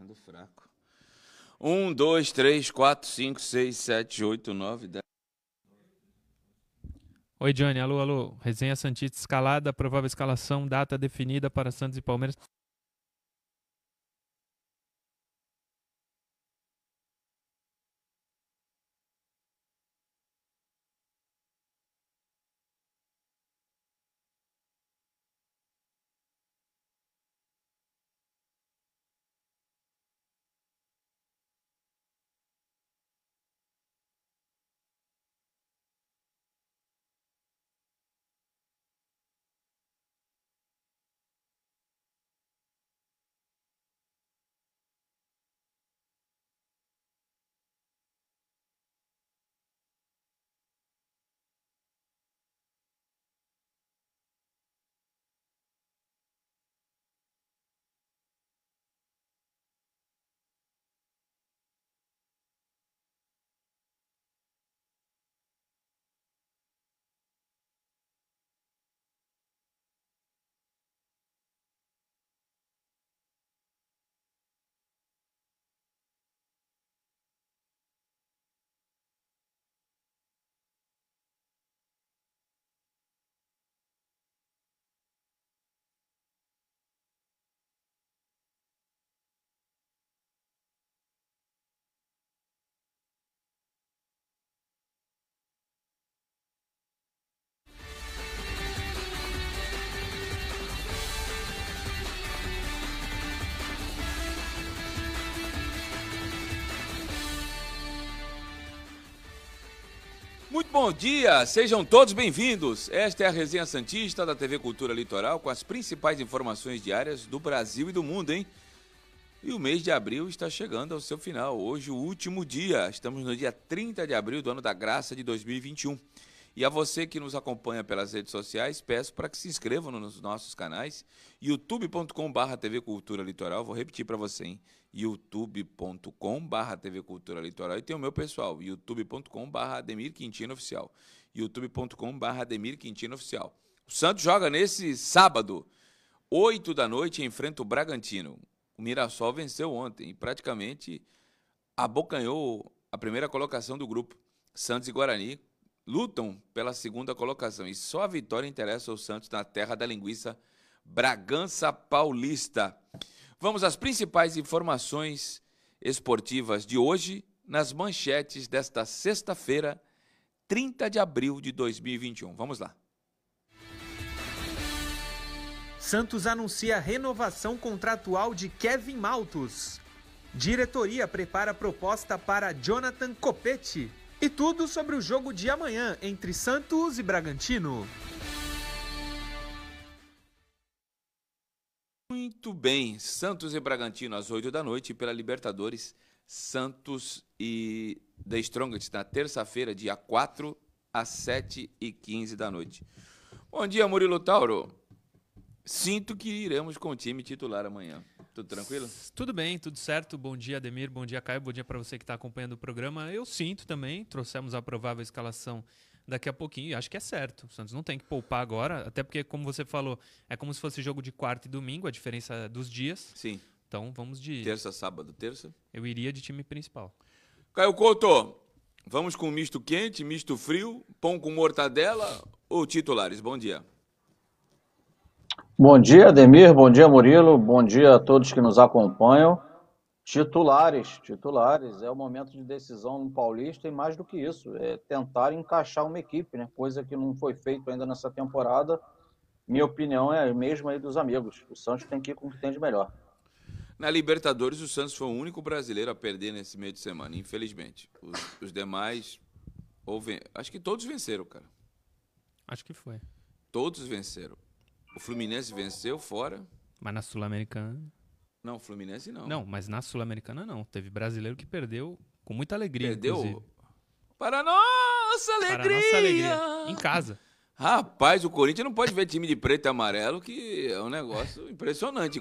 Ando fraco. 1, 2, 3, 4, 5, 6, 7, 8, 9, 10. Oi, Johnny. Alô, alô. Resenha Santista escalada, provável escalação, data definida para Santos e Palmeiras. Muito bom dia, sejam todos bem-vindos. Esta é a Resenha Santista da TV Cultura Litoral com as principais informações diárias do Brasil e do mundo, hein? E o mês de abril está chegando ao seu final. Hoje, o último dia. Estamos no dia 30 de abril do ano da graça de 2021. E a você que nos acompanha pelas redes sociais, peço para que se inscrevam nos nossos canais, youtube.com.br TV Cultura Litoral, vou repetir para você, hein? youtube.com.br TV Cultura Litoral e tem o meu pessoal, youtube.com.br Ademir Quintino Oficial, youtube.com.br Ademir Quintino Oficial. O Santos joga nesse sábado, 8 da noite, enfrenta o Bragantino. O Mirassol venceu ontem e praticamente abocanhou a primeira colocação do grupo. Santos e Guarani lutam pela segunda colocação e só a vitória interessa ao Santos na terra da linguiça Bragança Paulista. Vamos às principais informações esportivas de hoje nas manchetes desta sexta-feira, 30 de abril de 2021. Vamos lá. Santos anuncia renovação contratual de Kevin Maltos. Diretoria prepara proposta para Jonathan Copete. E tudo sobre o jogo de amanhã entre Santos e Bragantino. Muito bem, Santos e Bragantino às 8 da noite pela Libertadores. Santos e The Strongest na terça-feira, dia 4, às 7 e 15 da noite. Bom dia, Murilo Tauro. Sinto que iremos com o time titular amanhã. Tudo tranquilo? Tudo bem, tudo certo. Bom dia, Ademir. Bom dia, Caio. Bom dia para você que está acompanhando o programa. Eu sinto também. Trouxemos a provável escalação daqui a pouquinho. Acho que é certo. O Santos não tem que poupar agora, até porque, como você falou, é como se fosse jogo de quarta e domingo, a diferença dos dias. Sim. Então vamos de. Terça, sábado, terça. Eu iria de time principal. Caio Couto, vamos com misto quente, misto frio, pão com mortadela ou titulares? Bom dia. Bom dia, Ademir. Bom dia, Murilo. Bom dia a todos que nos acompanham. Titulares, titulares. É o momento de decisão no Paulista e mais do que isso, é tentar encaixar uma equipe, né? Coisa que não foi feito ainda nessa temporada. Minha opinião é a mesma aí dos amigos. O Santos tem que ir com o que tem de melhor. Na Libertadores, o Santos foi o único brasileiro a perder nesse meio de semana, infelizmente. Os, os demais, ou ven... acho que todos venceram, cara. Acho que foi. Todos venceram. O Fluminense venceu fora. Mas na Sul-Americana. Não, Fluminense não. Não, mas na Sul-Americana não. Teve brasileiro que perdeu com muita alegria. Perdeu? inclusive. Para nossa alegria! Para nossa alegria. Em casa. Rapaz, o Corinthians não pode ver time de preto e amarelo, que é um negócio impressionante.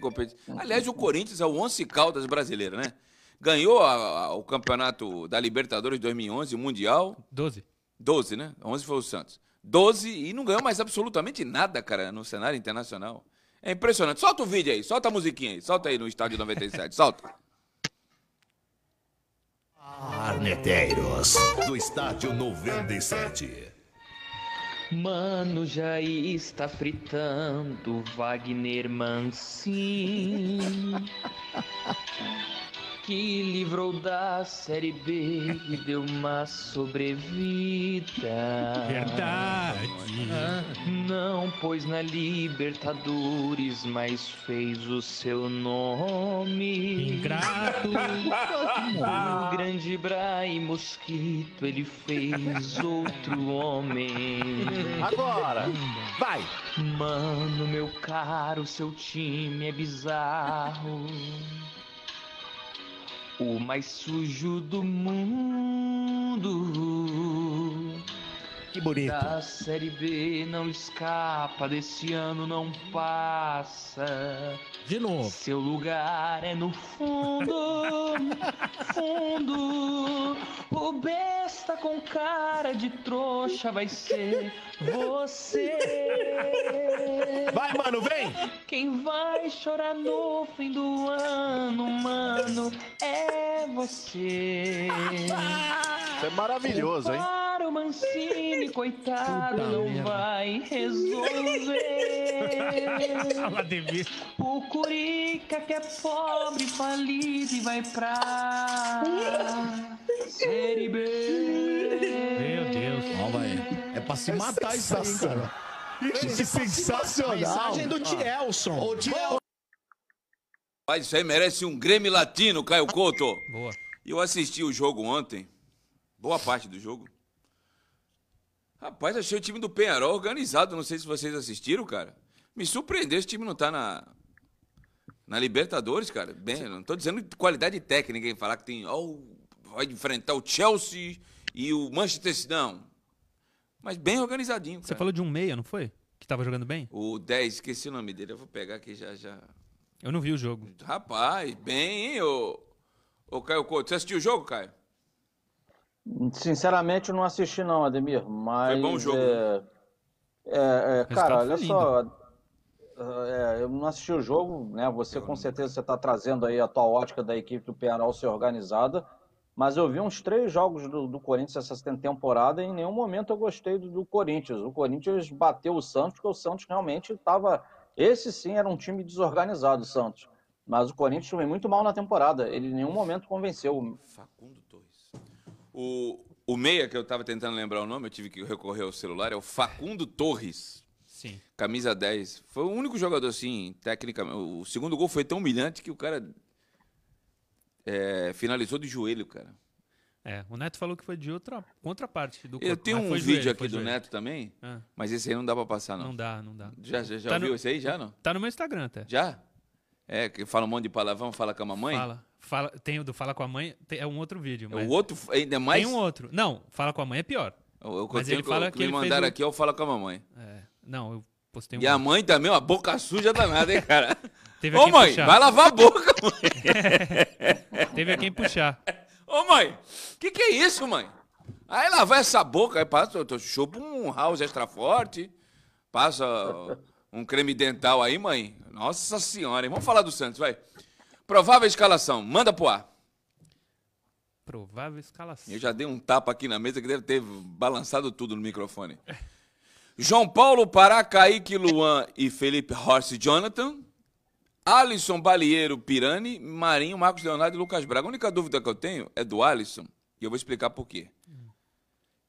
Aliás, o Corinthians é o Once Caldas brasileiro, né? Ganhou a- a- o campeonato da Libertadores 2011, o Mundial. 12. 12, né? 11 foi o Santos. 12 e não ganhou mais absolutamente nada, cara, no cenário internacional. É impressionante. Solta o vídeo aí, solta a musiquinha aí, solta aí no estádio 97, solta. Arneteiros, do estádio 97. Mano, já está fritando Wagner Mancini Que livrou da Série B e deu uma sobrevida Verdade. Não pôs na Libertadores, mas fez o seu nome Ingrato. o grande Ibrahim Mosquito, ele fez outro homem. Agora, vai! Mano, meu caro, seu time é bizarro. O mais sujo do mundo. Que bonito. Da Série B não escapa, desse ano não passa. De novo. Seu lugar é no fundo, fundo. O besta com cara de trouxa vai ser você. Vai, mano, vem! Quem vai chorar no fim do ano, mano, é você. Isso é maravilhoso, hein? O Mancini, coitado, Puta não merda. vai resolver. O Curica que é pobre, falido e vai pra Série B. Meu Deus. Ó, vai. É pra se matar isso aí, cara. Que sensacional. Mensagem do Tielson. Ô, Tiel, Mas isso aí merece um Grêmio Latino, Caio Couto. Boa. E eu assisti o jogo ontem, boa parte do jogo. Rapaz, achei o time do Penharol organizado. Não sei se vocês assistiram, cara. Me surpreendeu esse time não tá na, na Libertadores, cara. Bem, não tô dizendo de qualidade técnica, em falar que tem. ó, vai enfrentar o Chelsea e o Manchester City. Não. Mas bem organizadinho, Você cara. falou de um meia, não foi? Que tava jogando bem? O 10, esqueci o nome dele. Eu vou pegar aqui já já. Eu não vi o jogo. Rapaz, bem, hein, ô, ô Caio Couto. Você assistiu o jogo, Caio? Sinceramente, eu não assisti não, Ademir, mas... Foi bom o jogo, É, é, é, cara, olha só, é, eu não assisti o jogo, né? Você com certeza você está trazendo aí a tua ótica da equipe do Penharol ser organizada, mas eu vi uns três jogos do, do Corinthians essa temporada e em nenhum momento eu gostei do, do Corinthians. O Corinthians bateu o Santos porque o Santos realmente estava... Esse sim era um time desorganizado, o Santos. Mas o Corinthians foi muito mal na temporada. Ele em nenhum momento convenceu. Facundo. O, o meia que eu tava tentando lembrar o nome, eu tive que recorrer ao celular, é o Facundo Torres. Sim. Camisa 10. Foi o único jogador, assim, tecnicamente. O segundo gol foi tão humilhante que o cara é, finalizou de joelho, cara. É, o Neto falou que foi de outra contraparte do Eu corpo, tenho mas um vídeo joelho, aqui do joelho. Neto também, Ah, mas esse aí não dá pra passar, não. não dá, não dá. Já, já, já Tá viu no- esse aí? Já, não? Tá no meu Instagram até. Já? É, que fala um monte de palavrão, fala com a mamãe? Fala. Fala, tem o do Fala com a Mãe, tem- é um outro vídeo. Mas O outro, ainda mais... Tem um outro. Não, Fala com a Mãe é pior. Que eu Mas ele que- fala que que me mandaram o- aqui é o fala com a mamãe. É, não, eu postei um. E a mãe também, uma boca suja danada, hein, cara? Teve Ô, mãe, puxar. vai lavar a boca, mãe. Teve a quem puxar. Ô, mãe, que que é isso, mãe? Aí lavar essa boca, aí passa, eu chupa um house extra forte, passa um creme dental aí, mãe. Nossa senhora, hein? Vamos falar do Santos, vai. Provável escalação, manda pro ar. Provável escalação. Eu já dei um tapa aqui na mesa que deve ter balançado tudo no microfone. João Paulo, Pará, Kaique, Luan e Felipe Horst Jonathan. Alisson, Balieiro, Pirani, Marinho, Marcos Leonardo e Lucas Braga. A única dúvida que eu tenho é do Alisson, e eu vou explicar por quê.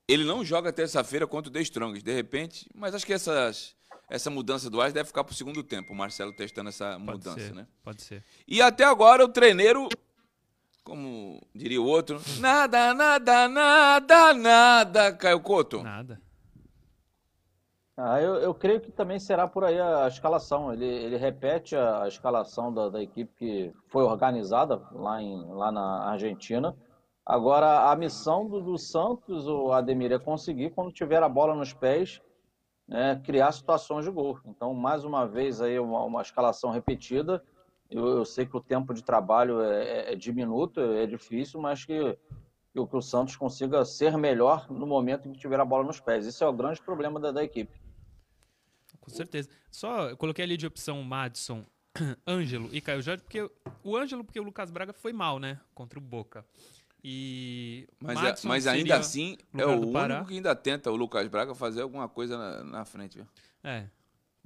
Ele não joga terça-feira contra o The Strongest, de repente, mas acho que essas, essa mudança do Alisson deve ficar pro segundo tempo, o Marcelo testando essa Pode mudança, ser, né? Pode ser. E até agora o treineiro, como diria o outro, nada, nada, nada, nada, Caio Couto. Nada. Ah, eu, eu creio que também será por aí a escalação. Ele, ele repete a, a escalação da, da equipe que foi organizada lá, em, lá na Argentina. Agora, a missão do, do Santos, o Ademir, é conseguir, quando tiver a bola nos pés, né, criar situações de gol. Então, mais uma vez, aí uma, uma escalação repetida. Eu, eu sei que o tempo de trabalho é, é- é diminuto, é difícil, mas que, que o, que o Santos consiga ser melhor no momento em que tiver a bola nos pés. Esse é o grande problema da, da equipe. Com certeza. Só eu coloquei ali de opção Madison, Ângelo e Caio Jorge, porque o Ângelo, porque o Lucas Braga foi mal, né? Contra o Boca. E. Mas, é- mas ainda assim, é o do Pará. único que ainda tenta o Lucas Braga fazer alguma coisa na, na frente. viu? É.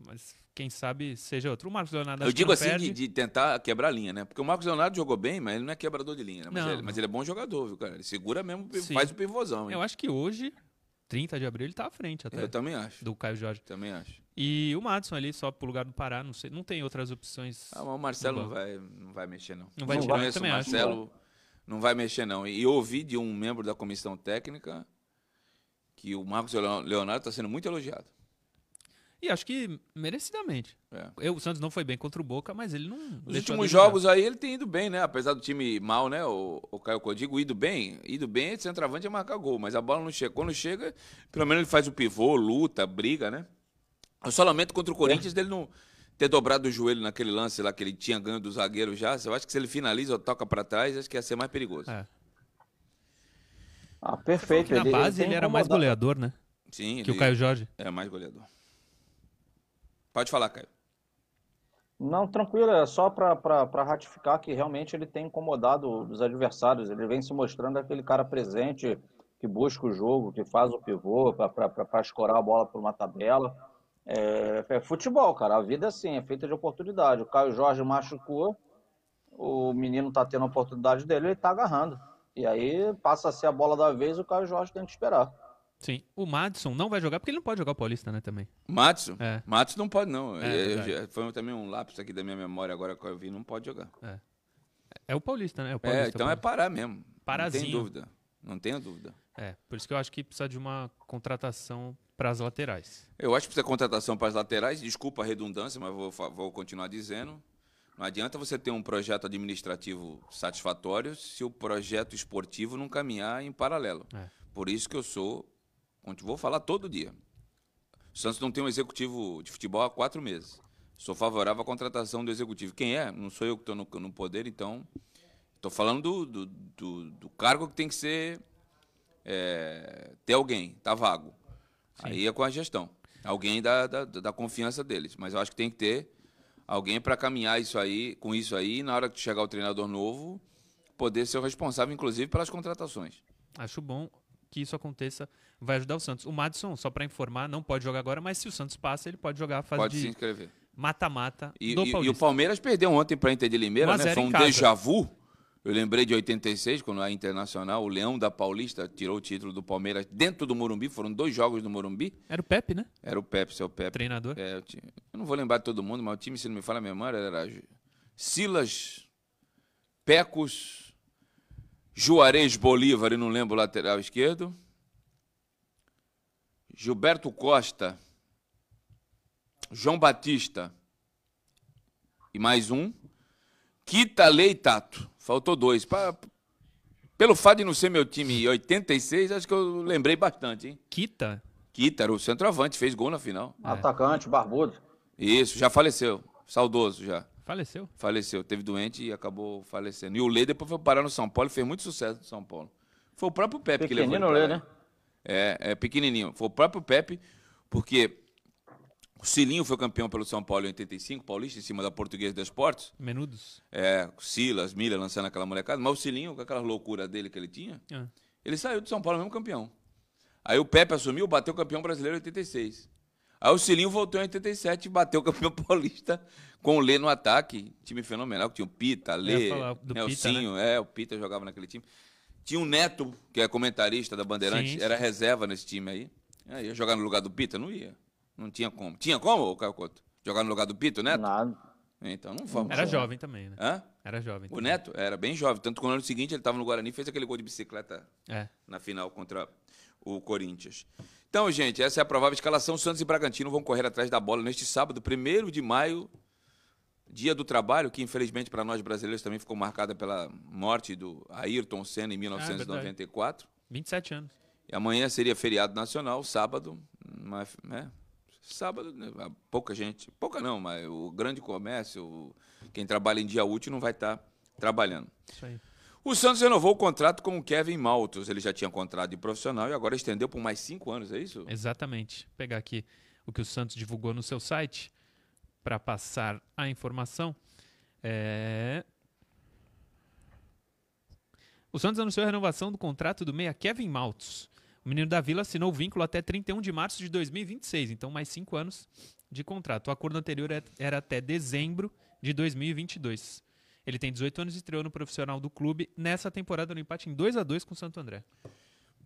Mas quem sabe seja outro. O Marcos Leonardo Eu digo assim, perde. de, de tentar quebrar a linha, né? Porque o Marcos Leonardo jogou bem, mas ele não é quebrador de linha, né? Mas, Não, ele, mas não. ele é bom jogador, viu, cara? Ele segura mesmo, Sim. faz o pivôzão, hein? Eu acho que hoje, 30 de abril, ele tá à frente até Eu também acho. do Caio Jorge. Também acho. E o Madison ali, só pro lugar do Pará, não sei. Não tem outras opções. Ah, mas o Marcelo não vai, não vai mexer, não. Não vai tirar, eu também o acho. Não vai mexer, não. E eu ouvi de um membro da comissão técnica que o Marcos Leonardo está sendo muito elogiado. E acho que merecidamente. É. O Santos não foi bem contra o Boca, mas ele não. A últimos jogos aí ele tem ido bem, né? Apesar do time mal, né? O, o Caio Codigo ido bem, ido bem, centroavante é marcar gol, mas a bola não chega. Quando chega, pelo menos ele faz o pivô, luta, briga, né? Eu só lamento contra o Corinthians dele não ter dobrado o joelho naquele lance lá que ele tinha ganho do zagueiro já. Eu acho que se ele finaliza ou toca pra trás, acho que ia ser mais perigoso. É. Ah, perfeito. Na base tem ele era mais goleador, né? Sim, Que o ele Caio Jorge. é mais goleador. Pode falar, Caio. Não, tranquilo, é só para ratificar que realmente ele tem incomodado os adversários. Ele vem se mostrando aquele cara presente que busca o jogo, que faz o pivô para escorar a bola por uma tabela. É, é futebol, cara. A vida é assim, é feita de oportunidade. O Caio Jorge machucou, o menino tá tendo a oportunidade dele, ele tá agarrando. E aí passa a ser a bola da vez, o Caio Jorge tem que esperar. Sim. O Madison não vai jogar porque ele não pode jogar o Paulista, né, também. Matson? É. Matson não pode, não. É, É, verdade. já- foi também um lápis aqui da minha memória agora que eu vi, não pode jogar. É o Paulista, né? É, o É, Paulista, então é parar mesmo. Não Parazinho. tem dúvida. Não tenha dúvida. É, por isso que eu acho que precisa de uma contratação para as laterais. Eu acho que precisa contratação para as laterais. Desculpa a redundância, mas vou, vou continuar dizendo. Não adianta você ter um projeto administrativo satisfatório se o projeto esportivo não caminhar em paralelo. É. Por isso que eu sou, vou falar todo dia. O Santos não tem um executivo de futebol há quatro meses. Sou favorável à contratação do executivo. Quem é? Não sou eu que estou no, no poder, então. Estou falando do, do, do- do cargo que tem que ser. é, ter alguém, tá vago. Aí é com a gestão. Alguém da, da, da confiança deles. Mas eu acho que tem que ter alguém para caminhar isso aí, com isso aí, e na hora que chegar o treinador novo, poder ser o responsável, inclusive, pelas contratações. Acho bom que isso aconteça, vai ajudar o Santos. O Madison, só para informar, não pode jogar agora, mas se o Santos passa, ele pode jogar a fase Pode se de inscrever. mata-mata E, e- e o Palmeiras perdeu ontem para Inter de Limeira, 1 a né? 0 Foi um déjà vu. Eu lembrei de 86, quando a Internacional, o Leão da Paulista, tirou o título do Palmeiras dentro do Morumbi. Foram dois jogos no Morumbi. Era o Pepe, né? Era o Pepe, seu Pepe. Treinador. É, o time- eu não vou lembrar de todo mundo, mas o time, se não me fala a memória, era Silas, Pecos, Juarez Bolívar, e não lembro o lateral esquerdo. Gilberto Costa, João Batista e mais um. Quita Lei Tato. Faltou dois. Pa- Pelo fato de não ser meu time em 86, acho que eu lembrei bastante, hein? Kita. Kita era o centroavante, fez gol na final. Atacante, barbudo. Isso, já faleceu. Saudoso já. Faleceu. Faleceu. Teve doente e acabou falecendo. E o Lê depois foi parar no São Paulo e fez muito sucesso no São Paulo. Foi o próprio Pepe que levou Pequenino pra Lê, né? É, é pequenininho. Foi o próprio Pepe, porque o Cilinho foi campeão pelo São Paulo em 85, paulista, em cima da Portuguesa de Esportes. Menudos. É, Silas, Miller lançando aquela molecada. Mas o Cilinho, com aquela loucura dele que ele tinha, Ah. ele saiu do São Paulo mesmo campeão. Aí o Pepe assumiu, bateu campeão brasileiro em 86. Aí o Cilinho voltou em 87 e bateu o campeão paulista com o Lê no ataque. Time fenomenal, que tinha o Pita, Lê, Nelsinho, é, o Pita jogava naquele time. Tinha o Neto, que é comentarista da Bandeirantes, Sim, era reserva nesse time aí. aí. Ia jogar no lugar do Pita? Não ia. Não tinha como. Tinha como, ô Caio Couto? Jogar no lugar do Pita, o Neto? Nada. Então não vamos. Era jovem também, né? Hã? Era jovem. O também. Neto era bem jovem. Tanto que no ano seguinte ele estava no Guarani e fez aquele gol de bicicleta É. na final contra o Corinthians. Então, gente, essa é a provável escalação. Santos e Bragantino vão correr atrás da bola neste sábado, 1 de maio, dia do trabalho, que infelizmente para nós brasileiros também ficou marcada pela morte do Ayrton Senna em 1994. 27 anos. e amanhã seria feriado nacional, sábado, mas, né? Sábado, né, pouca gente, pouca não, mas o grande comércio, quem trabalha em dia útil não vai estar trabalhando. Isso aí. O Santos renovou o contrato com o Kevin Maltos. Ele já tinha contrato de profissional e agora estendeu por mais cinco anos, é isso? Exatamente. Vou pegar aqui. o que o Santos divulgou no seu site para passar a informação. É... O Santos anunciou a renovação do contrato do meia Kevin Maltos. O menino da Vila assinou o vínculo até 31 de março de 2026, então mais cinco anos de contrato. O acordo anterior é- era até dezembro de 2022. Ele tem 18 anos e estreou no profissional do clube nessa temporada no empate em 2 a 2 com o Santo André.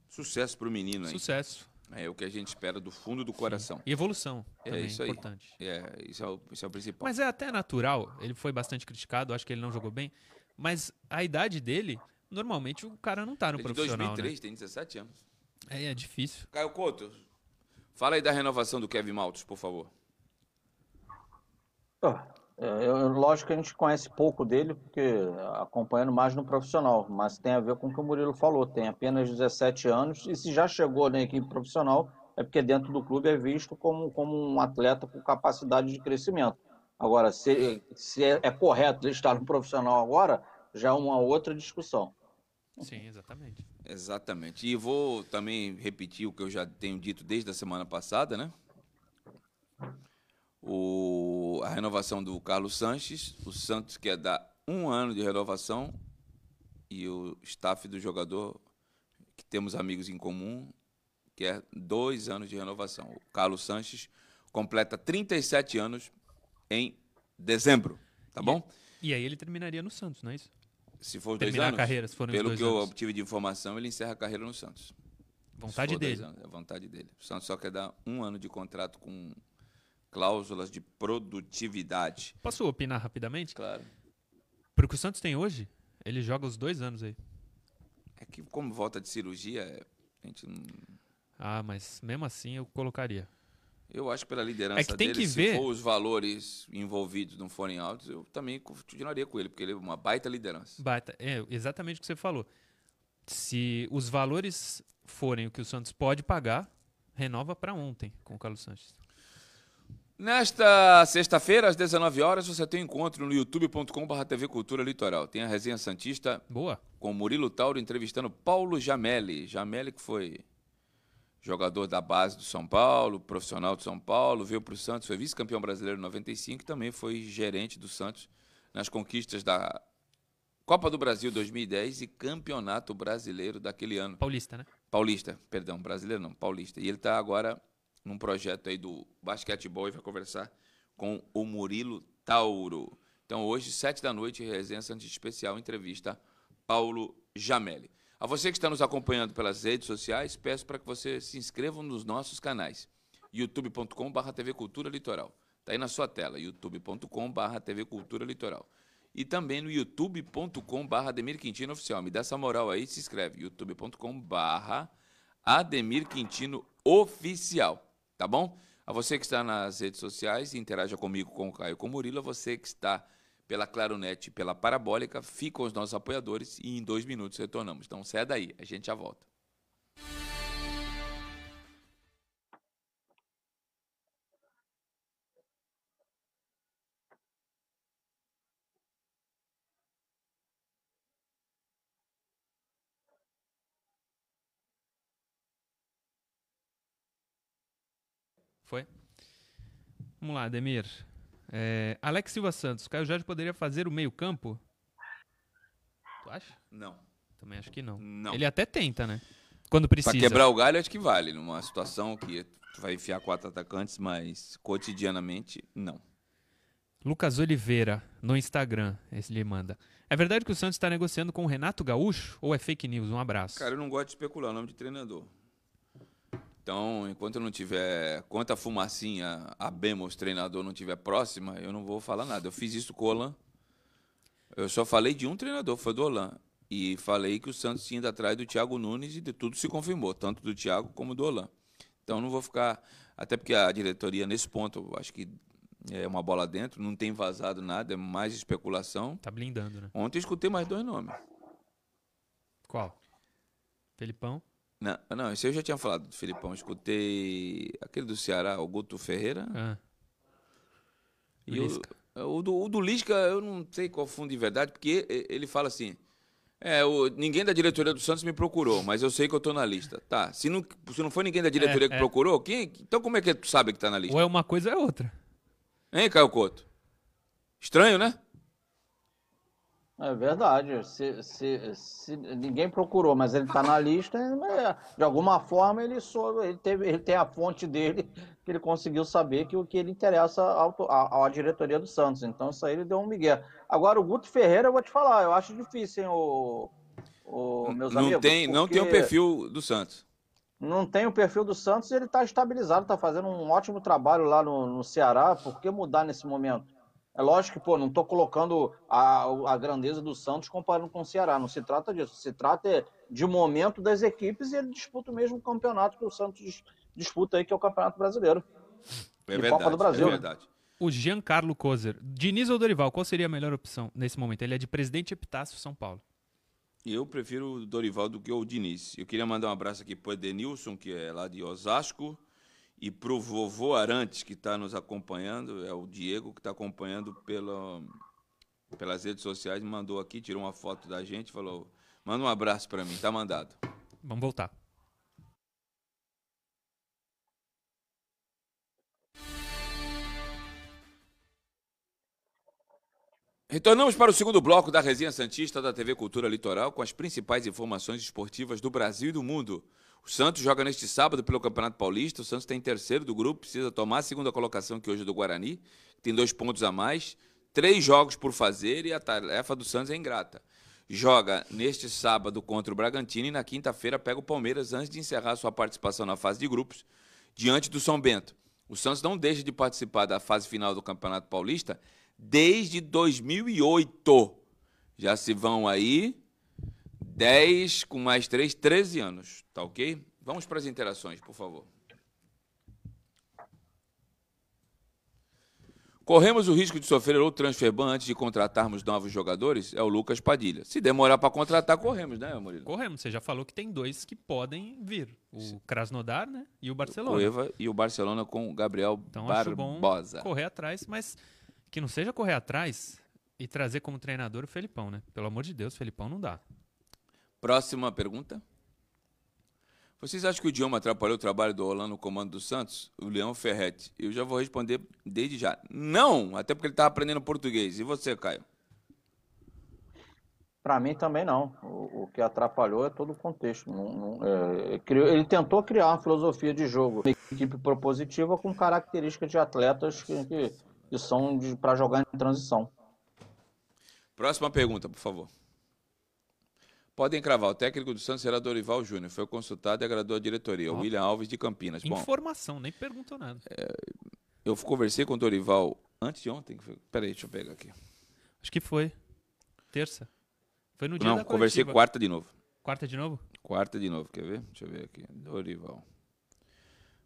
Sucesso pro menino aí. Sucesso. É o que a gente espera do fundo do coração. E evolução É também, isso aí. importante. É, isso é o, isso é o principal. Mas é até natural, ele foi bastante criticado, acho que ele não jogou bem, mas a idade dele, normalmente o cara não tá no Ele é profissional, 2003, tem 17 anos. É, é difícil. Caio Couto, fala aí da renovação do Kevin Maltos, por favor. Ah, é, eu- lógico que a gente conhece pouco dele, porque acompanhando mais no profissional, mas tem a ver com o que o Murilo falou, tem apenas 17 anos, e se já chegou na equipe profissional, é porque dentro do clube é visto como, como um atleta com capacidade de crescimento. Agora, se, se é, é correto ele estar no profissional agora, já é uma outra discussão. Sim, exatamente. Exatamente. E vou também repetir o que eu já tenho dito desde a semana passada, né? O, a renovação do Carlos Sanches, o Santos quer dar um ano de renovação e o staff do jogador, que temos amigos em comum, quer dois anos de renovação. O Carlos Sanches completa 37 anos em dezembro, tá bom? E aí ele terminaria no Santos, não é isso? Se for dois anos, carreira, se pelo que eu anos. obtive de informação, ele encerra a carreira no Santos. Vontade dele. anos, é vontade dele. O Santos só quer dar um ano de contrato com cláusulas de produtividade. Posso opinar rapidamente? Claro. Pro que o Santos tem hoje, ele joga os dois anos aí. É que como volta de cirurgia, é, a gente não... Ah, mas mesmo assim eu colocaria. Eu acho que pela liderança É que tem dele, que se ver- for os valores envolvidos não forem altos, eu também continuaria com ele, porque ele é uma baita liderança. Baita. É, exatamente o que você falou. Se os valores forem o que o Santos pode pagar, renova para ontem com o Carlos Sanches. Nesta sexta-feira, às 19 horas, você tem um encontro no youtube.com.br TV Cultura Litoral. Tem a resenha Santista Boa. com Murilo Tauro entrevistando Paulo Jamelli. Jamelli que foi jogador da base do São Paulo, profissional do São Paulo, veio para o Santos, foi vice-campeão brasileiro em 95 e também foi gerente do Santos nas conquistas da Copa do Brasil 2010 e Campeonato Brasileiro daquele ano. Paulista, né? Paulista, perdão, brasileiro não, paulista. E ele está agora num projeto aí do basquetebol e vai conversar com o Murilo Tauro. Então hoje, sete da noite, resenha Santos Especial, entrevista Paulo Jamelli. A você que está nos acompanhando pelas redes sociais, peço para que você se inscreva nos nossos canais. youtube.com.br TV Cultura Litoral. Está aí na sua tela, youtube.com.br TV Cultura Litoral. E também no youtube.com.br Ademir Quintino Oficial. Me dá essa moral aí, se inscreve. youtube.com.br Ademir Quintino Oficial. Tá bom? A você que está nas redes sociais, interaja comigo, com o Caio com o Murilo. A você que está pela Claronet e pela Parabólica, fica com os nossos apoiadores e em dois minutos retornamos. Então, sai daí, a gente já volta. Foi? Vamos lá, Ademir. É, Alex Silva Santos. Caio Jorge poderia fazer o meio-campo? Tu acha? Não. Também acho que não. Não. Ele até tenta, né? Quando precisa. Para quebrar o galho, acho que vale. Numa situação que tu vai enfiar quatro atacantes, mas cotidianamente, não. Lucas Oliveira, no Instagram, esse ele manda. É verdade que o Santos está negociando com o Renato Gaúcho ou é fake news? Um abraço. Cara, eu não gosto de especular o nome de treinador. Então, enquanto eu não tiver. Quanto a fumacinha, a Bemos treinador não tiver próxima, eu não vou falar nada. Eu fiz isso com o Olan. Eu só falei de um treinador, foi do Olan. E falei que o Santos tinha ido atrás do Thiago Nunes e de tudo se confirmou, tanto do Thiago como do Olan. Então não vou ficar. Até porque a diretoria, nesse ponto, acho que é uma bola dentro, não tem vazado nada, é mais especulação. Tá blindando, né? Ontem eu escutei mais dois nomes. Qual? Felipão? Não, não, esse eu já tinha falado do Filipão. Escutei aquele do Ceará, o Guto Ferreira. Ah. E o, o, do, o do Lisca, eu não sei qual fundo de verdade, porque ele fala assim: É, o, ninguém da diretoria do Santos me procurou, mas eu sei que eu tô na lista. Tá, se não, se não foi ninguém da diretoria É, que é. procurou, quem, então como é que tu sabe que tá na lista? Ou é uma coisa ou é outra. Hein, Caio Couto? Estranho, né? É verdade. Se, se, se ninguém procurou, mas ele está na lista, é, de alguma forma ele soube, ele, teve, ele tem a fonte dele que ele conseguiu saber que o que ele interessa à, diretoria do Santos. Então isso aí ele deu um migué. Agora o Guto Ferreira, eu vou te falar, eu acho difícil, hein, o, o meus não amigos. tem, não tem o perfil do Santos. Não tem o perfil do Santos e ele está estabilizado, está fazendo um ótimo trabalho lá no, no Ceará. Por que mudar nesse momento? É lógico que, pô, não estou colocando a, a grandeza do Santos comparando com o Ceará. Não se trata disso. Se trata de momento das equipes e ele disputa o mesmo campeonato que o Santos dis- disputa aí, que é o Campeonato Brasileiro. É E verdade, Copa do Brasil, é né? verdade. O Giancarlo Kozer. Diniz ou Dorival, qual seria a melhor opção nesse momento? Ele é de Presidente Epitácio, São Paulo. Eu prefiro o Dorival do que o Diniz. Eu queria mandar um abraço aqui pro Edenilson, que é lá de Osasco, e pro vovô Arantes, que está nos acompanhando, é o Diego, que está acompanhando pela, pelas redes sociais, mandou aqui, tirou uma foto da gente, falou, manda um abraço para mim, tá mandado. Vamos voltar. Retornamos para o segundo bloco da Resenha Santista da TV Cultura Litoral com as principais informações esportivas do Brasil e do mundo. O Santos joga neste sábado pelo Campeonato Paulista. O Santos está em terceiro do grupo, precisa tomar a segunda colocação que hoje é do Guarani, tem dois pontos a mais, três jogos por fazer e a tarefa do Santos é ingrata. Joga neste sábado contra o Bragantino e na quinta-feira pega o Palmeiras antes de encerrar sua participação na fase de grupos diante do São Bento. O Santos não deixa de participar da fase final do Campeonato Paulista desde 2008. Já se vão aí 10 com mais 3, 13 anos, tá ok? Vamos para as interações, por favor. Corremos o risco de sofrer outro transfer ban antes de contratarmos novos jogadores? É o Lucas Padilha. Se demorar para contratar, corremos, né, Murilo? Corremos, você já falou que tem dois que podem vir. O Krasnodar, né? E o Barcelona. Cueva e o Barcelona com o Gabriel Então acho bom Barbosa. correr atrás, mas que não seja correr atrás e trazer como treinador o Felipão, né? Pelo amor de Deus, Felipão não dá. Próxima pergunta. Vocês acham que o idioma atrapalhou o trabalho do Rolando no comando do Santos? O Leão Ferretti. Eu já vou responder desde já. Não, até porque ele estava aprendendo português. E você, Caio? Para mim também não. O, o que atrapalhou é todo o contexto. Não- não- é, criou- ele tentou criar uma filosofia de jogo, uma equipe propositiva com características de atletas que, que, que são para jogar em transição. Próxima pergunta, por favor. Podem cravar. O técnico do Santos será Dorival Júnior. Foi consultado e agradou a diretoria. Ó. William Alves de Campinas. Bom, Informação, nem perguntou nada. eu conversei com o Dorival antes de ontem. Peraí, deixa eu pegar aqui. Acho que foi. Terça. Foi no dia Não, da conversei coletiva. quarta de novo. Quarta de novo? Quarta de novo, quer ver? Deixa eu ver aqui. Dorival.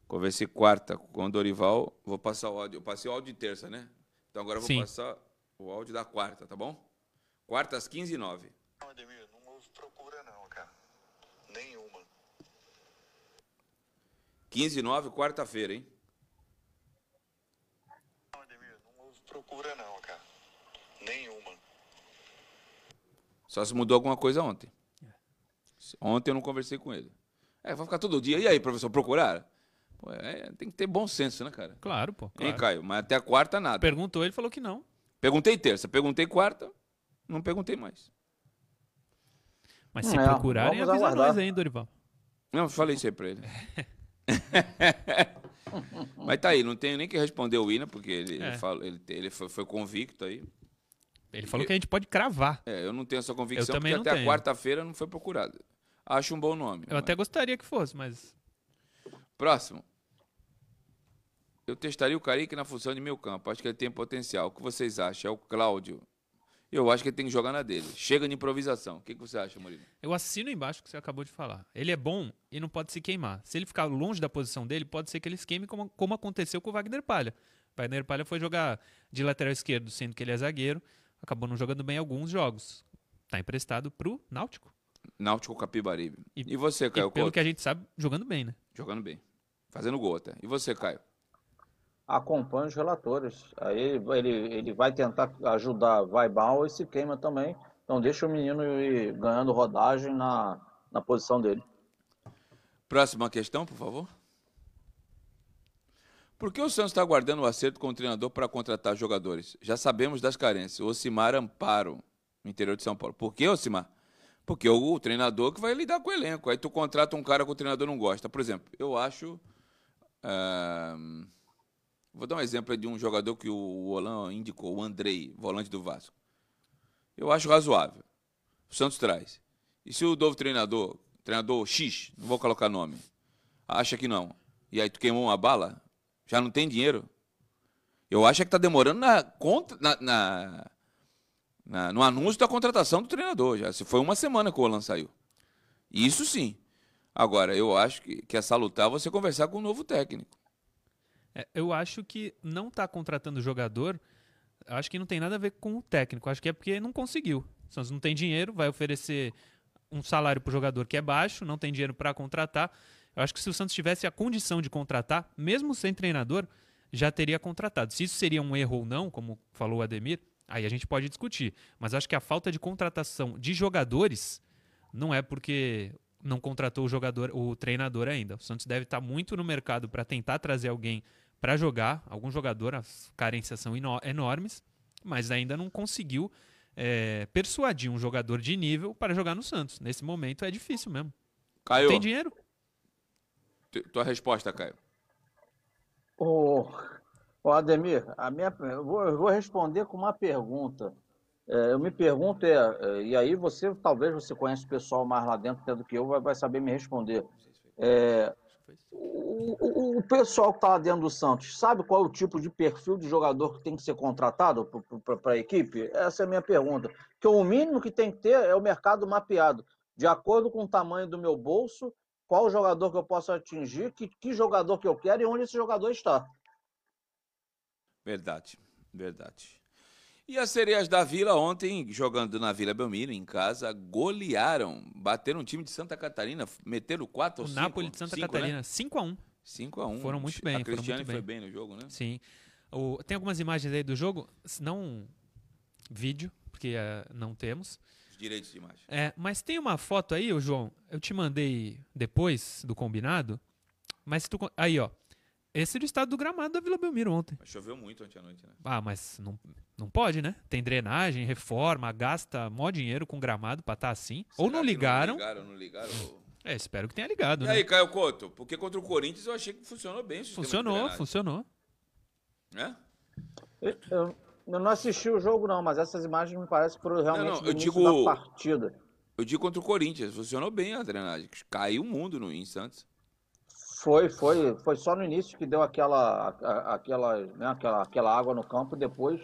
Conversei quarta com o Dorival. Vou passar o áudio. Eu passei o áudio de terça, né? Então agora eu vou Sim. passar o áudio da quarta, tá bom? Quarta às 15 e 09 Não, Ademir, não houve procura não, cara. Nenhuma. 15 e 9, quarta-feira, hein? Não, Ademir, não houve procura não, cara. Nenhuma. Só se mudou alguma coisa ontem. Ontem eu não conversei com ele. É, vai ficar todo dia. E aí, professor, procurar? Pô, é, tem que ter bom senso, né, cara? Claro, pô. Hein, claro. Caio? Mas até a quarta, nada. Perguntou, ele falou que não. Perguntei terça, perguntei quarta, não perguntei mais. Mas se É, procurarem, avisa aguardar. nós aí, Dorival. Não, falei isso aí pra ele. Mas tá aí, não tenho nem que responder o Ina, porque ele, É. ele, fala- ele, ele foi, foi convicto aí. Ele falou que a gente pode cravar. É, eu não tenho essa convicção, porque não até a tenho. quarta-feira não foi procurado. Acho um bom nome. Eu mas- até gostaria que fosse, mas Próximo. Eu testaria o Kaique na função de meio campo. Acho que ele tem potencial. O que vocês acham? É o Cláudio. Eu acho que ele tem que jogar na dele. Chega de improvisação. O que, que você acha, Murilo? eu assino embaixo o que você acabou de falar. Ele é bom e não pode se queimar. Se ele ficar longe da posição dele, pode ser que ele se queime como, como aconteceu com o Wagner Palha. O Wagner Palha foi jogar de lateral esquerdo, sendo que ele é zagueiro. Acabou não jogando bem alguns jogos. Tá emprestado pro Náutico. Náutico Capibaribe. E, E- você, E Caio pelo Couto? que a gente sabe, jogando bem, né? Jogando bem. Fazendo gol até. E você, Caio? Acompanha os relatores. Aí ele, ele vai tentar ajudar, vai mal e se queima também Então deixa o menino ir ganhando rodagem na, na posição dele. Próxima questão, por favor. Por que o Santos está aguardando o acerto com o treinador para contratar jogadores? Já sabemos das carências. Osimar Amparo, no interior de São Paulo. Por que, Osimar? Porque o, o treinador que vai lidar com o elenco. Aí tu contrata um cara que o treinador não gosta. Por exemplo, eu acho. ah, vou dar um exemplo de um jogador que o Olan indicou, o Andrei, volante do Vasco. Eu acho razoável. O Santos traz. E se o novo treinador, treinador X, não vou colocar nome, acha que não, e aí tu queimou uma bala, já não tem dinheiro? Eu acho que está demorando na, contra, na, na- na- no anúncio da contratação do treinador. Já se foi uma semana que o Olan saiu. Isso sim. Agora, eu acho que, que é salutar você conversar com o novo técnico. É, eu acho que não tá contratando jogador, acho que não tem nada a ver com o técnico. Acho que é porque não conseguiu. O Santos não tem dinheiro, vai oferecer um salário pro jogador que é baixo, não tem dinheiro para contratar. Eu acho que se o Santos tivesse a condição de contratar, mesmo sem treinador, já teria contratado. Se isso seria um erro ou não, como falou o Ademir, aí a gente pode discutir. Mas acho que a falta de contratação de jogadores não é porque não contratou o jogador, o treinador ainda. O Santos deve estar muito no mercado para tentar trazer alguém para jogar, algum jogador, as carências são eno- enormes, mas ainda não conseguiu é, persuadir um jogador de nível para jogar no Santos. Nesse momento é difícil mesmo. Caio, Tem dinheiro? tu- tua resposta, Caio. Ô, ô Ademir, a minha, eu, vou, eu vou responder com uma pergunta. É, eu me pergunto, é, é, e aí você, talvez você conhece o pessoal mais lá dentro até do que eu, vai, vai saber me responder. É, o, o- pessoal que está lá dentro do Santos, sabe qual é o tipo de perfil de jogador que tem que ser contratado para a equipe? Essa é a minha pergunta. Porque o mínimo que tem que ter é o mercado mapeado. De acordo com o tamanho do meu bolso, qual jogador que eu posso atingir, que, que jogador que eu quero e onde esse jogador está. Verdade, verdade. E as sereias da Vila ontem, jogando na Vila Belmiro, em casa, golearam, bateram um time de Santa Catarina, meteram 4 O ou 5? Napoli de Santa Catarina, 5 a 1 5 a 1 Foram muito bem, A Cristiane foi bem. bem no jogo, né? Sim. O- tem algumas imagens aí do jogo, não vídeo, porque eh, não temos. Os direitos de imagem. É, mas tem uma foto aí, ô João, eu te mandei depois do combinado, mas tu, aí ó, esse é do estado do gramado da Vila Belmiro ontem. Mas choveu muito ontem à noite, né? Ah, mas não, não pode, né? Tem drenagem, reforma, gasta mó dinheiro com gramado pra estar assim. Ou Será não que ligaram. Não ligaram, não ligaram. É, espero que tenha ligado, E né? aí, Caio Couto? Porque contra o Corinthians eu achei que funcionou bem o sistema funcionou, funcionou. Né? Eu, eu- não assisti o jogo, não, mas essas imagens me parecem que foram realmente não, do eu início digo- da partida. Eu digo contra o Corinthians, funcionou bem a drenagem. Caiu o mundo no, em Santos. Foi, foi, foi só no início que deu aquela, aquela, né, aquela, aquela água no campo, depois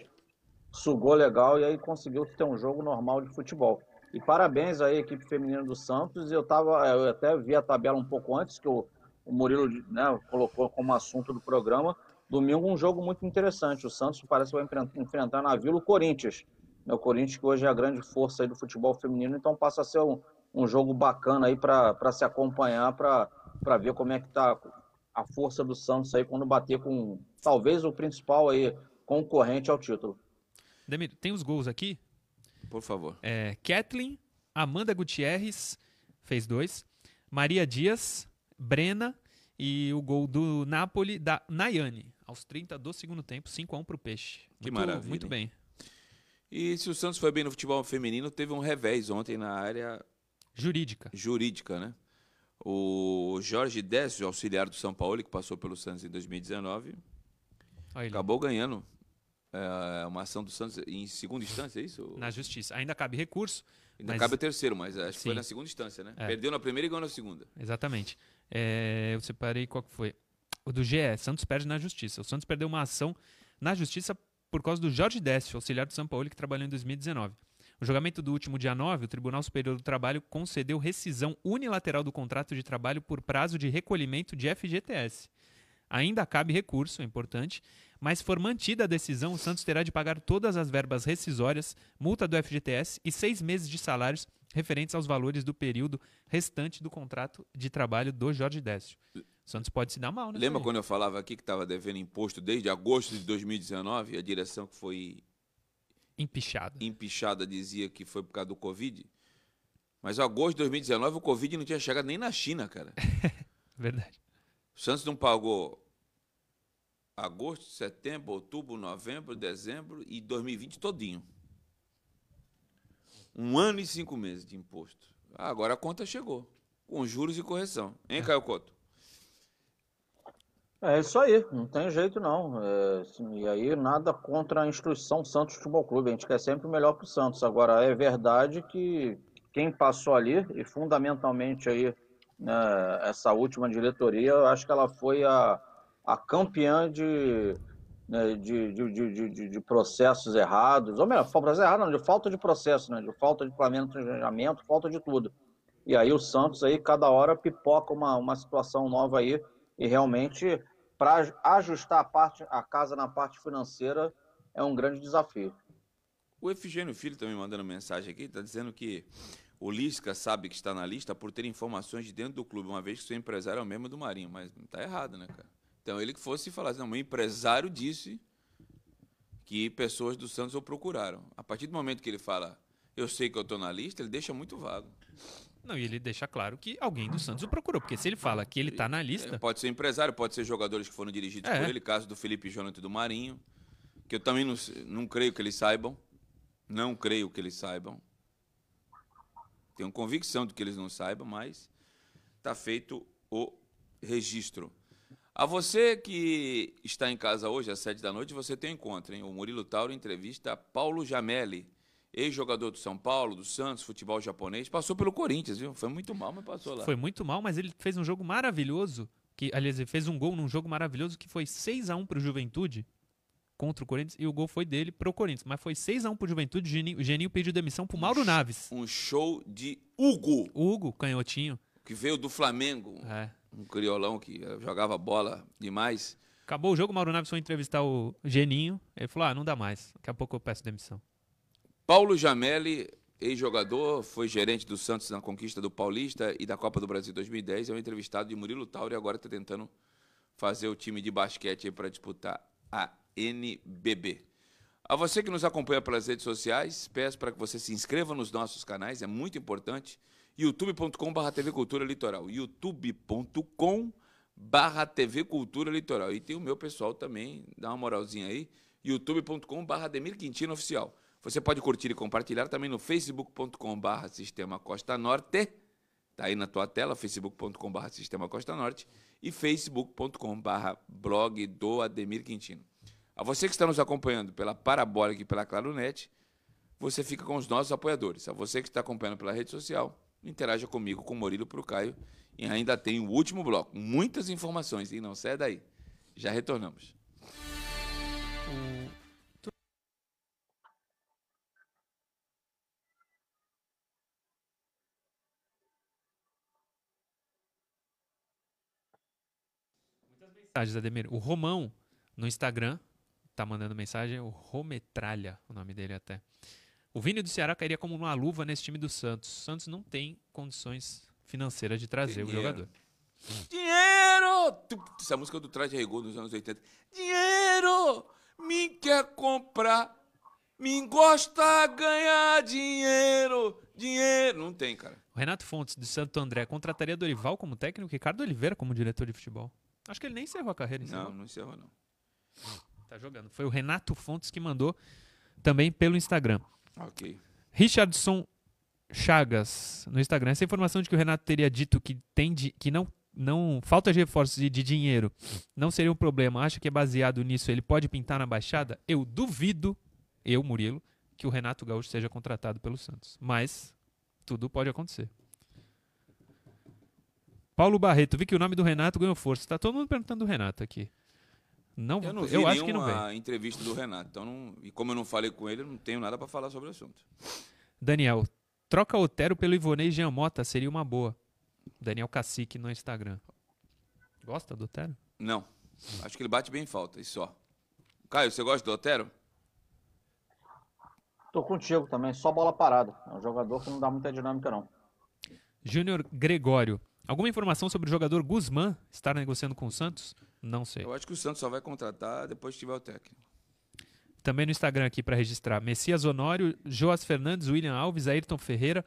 sugou legal e aí conseguiu ter um jogo normal de futebol. E parabéns aí equipe feminina do Santos. Eu tava, eu até vi a tabela um pouco antes que o, o Murilo né, colocou como assunto do programa. Domingo um jogo muito interessante. O Santos parece que vai enfren- enfrentar na Vila o Corinthians. né, O Corinthians que hoje é a grande força do futebol feminino, então passa a ser um, um jogo bacana aí para se acompanhar, para ver como é que tá a força do Santos aí quando bater com talvez o principal aí concorrente ao título. Demir, tem os gols aqui. Por favor. É, Kathleen, Amanda Gutierrez fez dois, Maria Dias, Brena e o gol do Napoli da Nayane, aos 30 do segundo tempo, 5 a 1 pro Peixe. Que muito, maravilha, Muito bem. E se o Santos foi bem no futebol feminino, teve um revés ontem na área Jurídica. jurídica, né? O Jorge Décio, auxiliar do São Paulo, que passou pelo Santos em 2019, Olha ele, acabou ganhando é, uma ação do Santos em segunda instância, é isso? na justiça. Ainda cabe recurso. Ainda mas- cabe o terceiro, mas acho que foi Sim. na segunda instância, né? É. Perdeu na primeira e ganhou na segunda. Exatamente. É, eu separei qual que foi. O do GE, Santos perde na justiça. O Santos perdeu uma ação na justiça por causa do Jorge Décio, auxiliar do São Paulo, que trabalhou em 2019. O julgamento do último dia 9, o Tribunal Superior do Trabalho concedeu rescisão unilateral do contrato de trabalho por prazo de recolhimento de FGTS. Ainda cabe recurso, é importante, mas for mantida a decisão, o Santos terá de pagar todas as verbas rescisórias, multa do FGTS e seis meses de salários referentes aos valores do período restante do contrato de trabalho do Jorge Décio. O Santos pode se dar mal, né? Lembra quando eu falava aqui que estava devendo imposto desde agosto de 2019? A direção que foi Empichada. empichada dizia que foi por causa do Covid. Mas em agosto de 2019 o Covid não tinha chegado nem na China, cara. Verdade. O Santos não pagou agosto, setembro, outubro, novembro, dezembro e 2020 todinho. Um ano e cinco meses de imposto. Ah, agora a conta chegou. Com juros e correção. Hein, Caio Couto? É isso aí, não tem jeito não. É, e aí nada contra a instituição Santos Futebol Clube. A gente quer sempre o melhor para o Santos. Agora é verdade que quem passou ali e fundamentalmente aí né, essa última diretoria, eu acho que ela foi a, a campeã de, né, de, de, de, de, processos errados, ou melhor, processos errados não, de falta de processo, né, de falta de planejamento, falta de tudo. E aí o Santos aí cada hora pipoca uma, uma situação nova aí e realmente para ajustar a parte a casa na parte financeira é um grande desafio. O Efigênio Filho também mandando mensagem aqui, está dizendo que o Lisca sabe que está na lista por ter informações de dentro do clube, uma vez que seu empresário é o mesmo do Marinho, mas está errado, né, cara? Então ele que fosse falar assim, não, meu empresário disse que pessoas do Santos o procuraram. A partir do momento que ele fala, eu sei que eu estou na lista, ele deixa muito vago. Não, e ele deixa claro que alguém do Santos o procurou, porque se ele fala que ele tá na lista. Pode ser empresário, pode ser jogadores que foram dirigidos É. por ele, caso do Felipe Jonathan e do Marinho, que eu também não, não creio que eles saibam. Não creio que eles saibam. Tenho convicção de que eles não saibam, mas está feito o registro. A você que está em casa hoje, às sete da noite, você tem um encontro, hein? O Murilo Tauro entrevista Paulo Jamelli, ex-jogador do São Paulo, do Santos, futebol japonês. Passou pelo Corinthians, viu? Foi muito mal, mas passou lá. Foi muito mal, mas ele fez um jogo maravilhoso. Que, aliás, ele fez um gol num jogo maravilhoso que foi 6 a 1 pro Juventude contra o Corinthians. E o gol foi dele pro Corinthians. Mas foi 6 a 1 pro Juventude. O Geninho, o Geninho pediu demissão pro Mauro Naves. Um show de Hugo, Hugo, canhotinho. que veio do Flamengo. É. Um criolão que jogava bola demais. Acabou o jogo, o Mauro Naves foi entrevistar o Geninho. Ele falou: ah, não dá mais. Daqui a pouco eu peço demissão. Paulo Jamelli, ex-jogador, foi gerente do Santos na conquista do Paulista e da Copa do Brasil 2010. É um entrevistado de Murilo Tauro e agora está tentando fazer o time de basquete para disputar a NBB. A você que nos acompanha pelas redes sociais, peço para que você se inscreva nos nossos canais, é muito importante. youtube.com.br TV Cultura Litoral. youtube.com.br TV Cultura Litoral. E tem o meu pessoal também, dá uma moralzinha aí, youtube.com.br Ademir Quintino Oficial. Você pode curtir e compartilhar também no facebook.com.br Sistema Costa Norte. Está aí na tua tela, facebook.com.br Sistema Costa Norte e facebook.com.br blog do Ademir Quintino. A você que está nos acompanhando pela Parabólica e pela Claronet, você fica com os nossos apoiadores. A você que está acompanhando pela rede social, interaja comigo, com Murilo para o Caio. E ainda tem o último bloco. Muitas informações, e não sai daí. Já retornamos. Mensagens, Ademir. O Romão, no Instagram, tá mandando mensagem. O Rometralha, o nome dele até. O Vini do Ceará cairia como uma luva nesse time do Santos. O Santos não tem condições financeiras de trazer o Dinheiro. jogador. Dinheiro! Essa música do Traje Rigor dos anos 80. Dinheiro! Me quer comprar. Me gosta ganhar dinheiro. Dinheiro. Não tem, cara. O Renato Fontes, de Santo André, contrataria Dorival como técnico e Ricardo Oliveira como diretor de futebol. Acho que ele nem encerrou a carreira. Encerrou. Não, não encerrou, não. Tá jogando. Foi o Renato Fontes que mandou também pelo Instagram. Ok. Richardson Chagas no Instagram. Essa informação de que o Renato teria dito que tem de, que não não falta de reforços de, de dinheiro não seria um problema. Acha que é baseado nisso ele pode pintar na baixada? Eu duvido, eu Murilo, que o Renato Gaúcho seja contratado pelo Santos. Mas tudo pode acontecer. Paulo Barreto, vi que o nome do Renato ganhou força. Tá todo mundo perguntando do Renato aqui. Não, Eu não vi eu acho que não vem. entrevista do Renato. Então, não- e como eu não falei com ele, eu não tenho nada para falar sobre o assunto. Daniel, troca Otero pelo Ivonei Giamota, seria uma boa. Daniel Cacique no Instagram. Gosta do Otero? Não. Acho que ele bate bem em falta, e só. Caio, você gosta do Otero? Tô contigo também, só bola parada. É um jogador que não dá muita dinâmica, não. Júnior Gregório. Alguma informação sobre o jogador Guzmán estar negociando com o Santos? Não sei. Eu acho que o Santos só vai contratar depois que tiver o técnico. Também no Instagram aqui para registrar. Messias Honório, Joas Fernandes, William Alves, Ayrton Ferreira,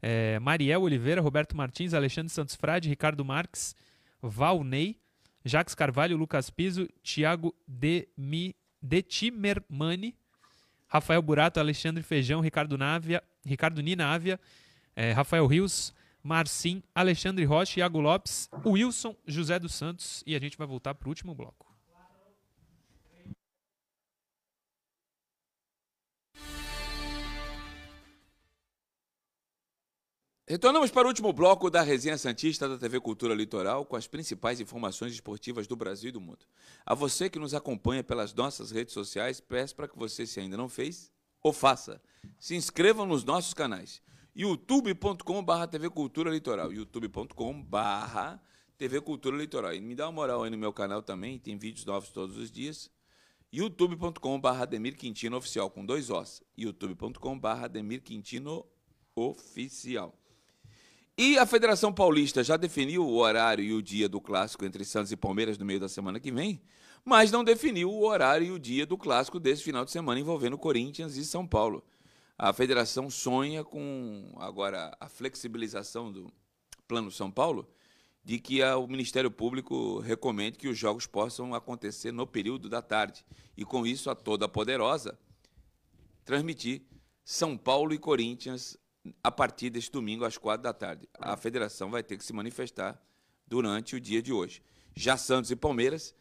eh, Mariel Oliveira, Roberto Martins, Alexandre Santos Frade, Ricardo Marques, Valnei, Jacques Carvalho, Lucas Piso, Thiago Demi, Detimermani, Rafael Burato, Alexandre Feijão, Ricardo Návia, Ricardo Nina Ávia, eh, Rafael Rios, Marcim, Alexandre Rocha, Iago Lopes, Wilson, José dos Santos e a gente vai voltar para o último bloco. Retornamos para o último bloco da Resenha Santista da TV Cultura Litoral com as principais informações esportivas do Brasil e do mundo. A você que nos acompanha pelas nossas redes sociais, peço para que você, se ainda não fez, o faça. Se inscrevam nos nossos canais youtube.com.br TV Cultura Litoral, youtube.com.br TV Cultura Litoral. E me dá uma moral aí no meu canal também, tem vídeos novos todos os dias. youtube.com.br Ademir Quintino Oficial, com dois Os. youtube.com.br Ademir Quintino Oficial. E a Federação Paulista já definiu o horário e o dia do clássico entre Santos e Palmeiras no meio da semana que vem, mas não definiu o horário e o dia do clássico desse final de semana envolvendo Corinthians e São Paulo. A federação sonha com agora a flexibilização do Plano São Paulo, de que a, o Ministério Público recomende que os jogos possam acontecer no período da tarde e com isso a toda poderosa transmitir São Paulo e Corinthians a partir deste domingo às quatro da tarde. A federação vai ter que se manifestar durante o dia de hoje. Já Santos e Palmeiras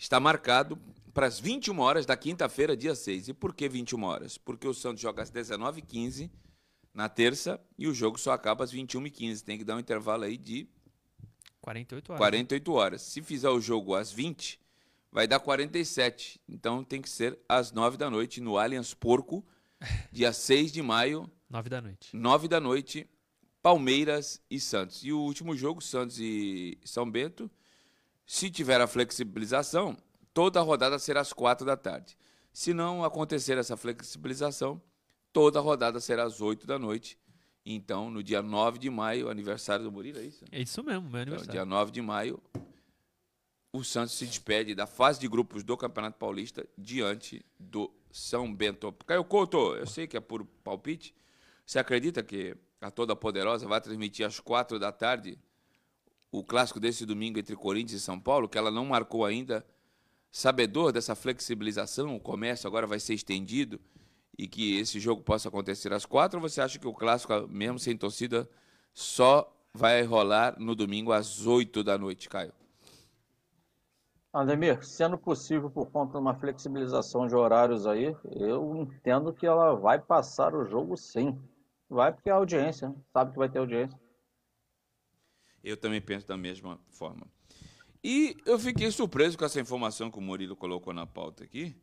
está marcado para as 21 horas da quinta-feira, dia 6. E por que 21 horas? Porque o Santos joga às 19h15 na terça e o jogo só acaba às 21h15. Tem que dar um intervalo aí de 48 horas. 48 horas. Se fizer o jogo às 20, vai dar 47. Então tem que ser às 9 da noite no Allianz Porco, dia 6 de maio, 9 da noite. 9 da noite, Palmeiras e Santos. E o último jogo, Santos e São Bento, se tiver a flexibilização, toda a rodada será às 4 da tarde. Se não acontecer essa flexibilização, toda a rodada será às 8 da noite. Então, no dia 9 de maio, aniversário do Murilo, é isso? É isso mesmo, meu Então, aniversário. dia 9 de maio, o Santos se despede da fase de grupos do Campeonato Paulista diante do São Bento. Caio Couto, eu sei que é por palpite. Você acredita que a Toda Poderosa vai transmitir às 4 da tarde o clássico desse domingo entre Corinthians e São Paulo, que ela não marcou ainda? Sabedor dessa flexibilização, o comércio agora vai ser estendido e que esse jogo possa acontecer às quatro, ou você acha que o clássico, mesmo sem torcida, só vai rolar no domingo às 8 da noite, Caio? Ademir, sendo possível por conta de uma flexibilização de horários aí, eu entendo que ela vai passar o jogo sim. Vai porque é audiência, né? sabe que vai ter audiência. Eu também penso da mesma forma. E eu fiquei surpreso com essa informação que o Murilo colocou na pauta aqui.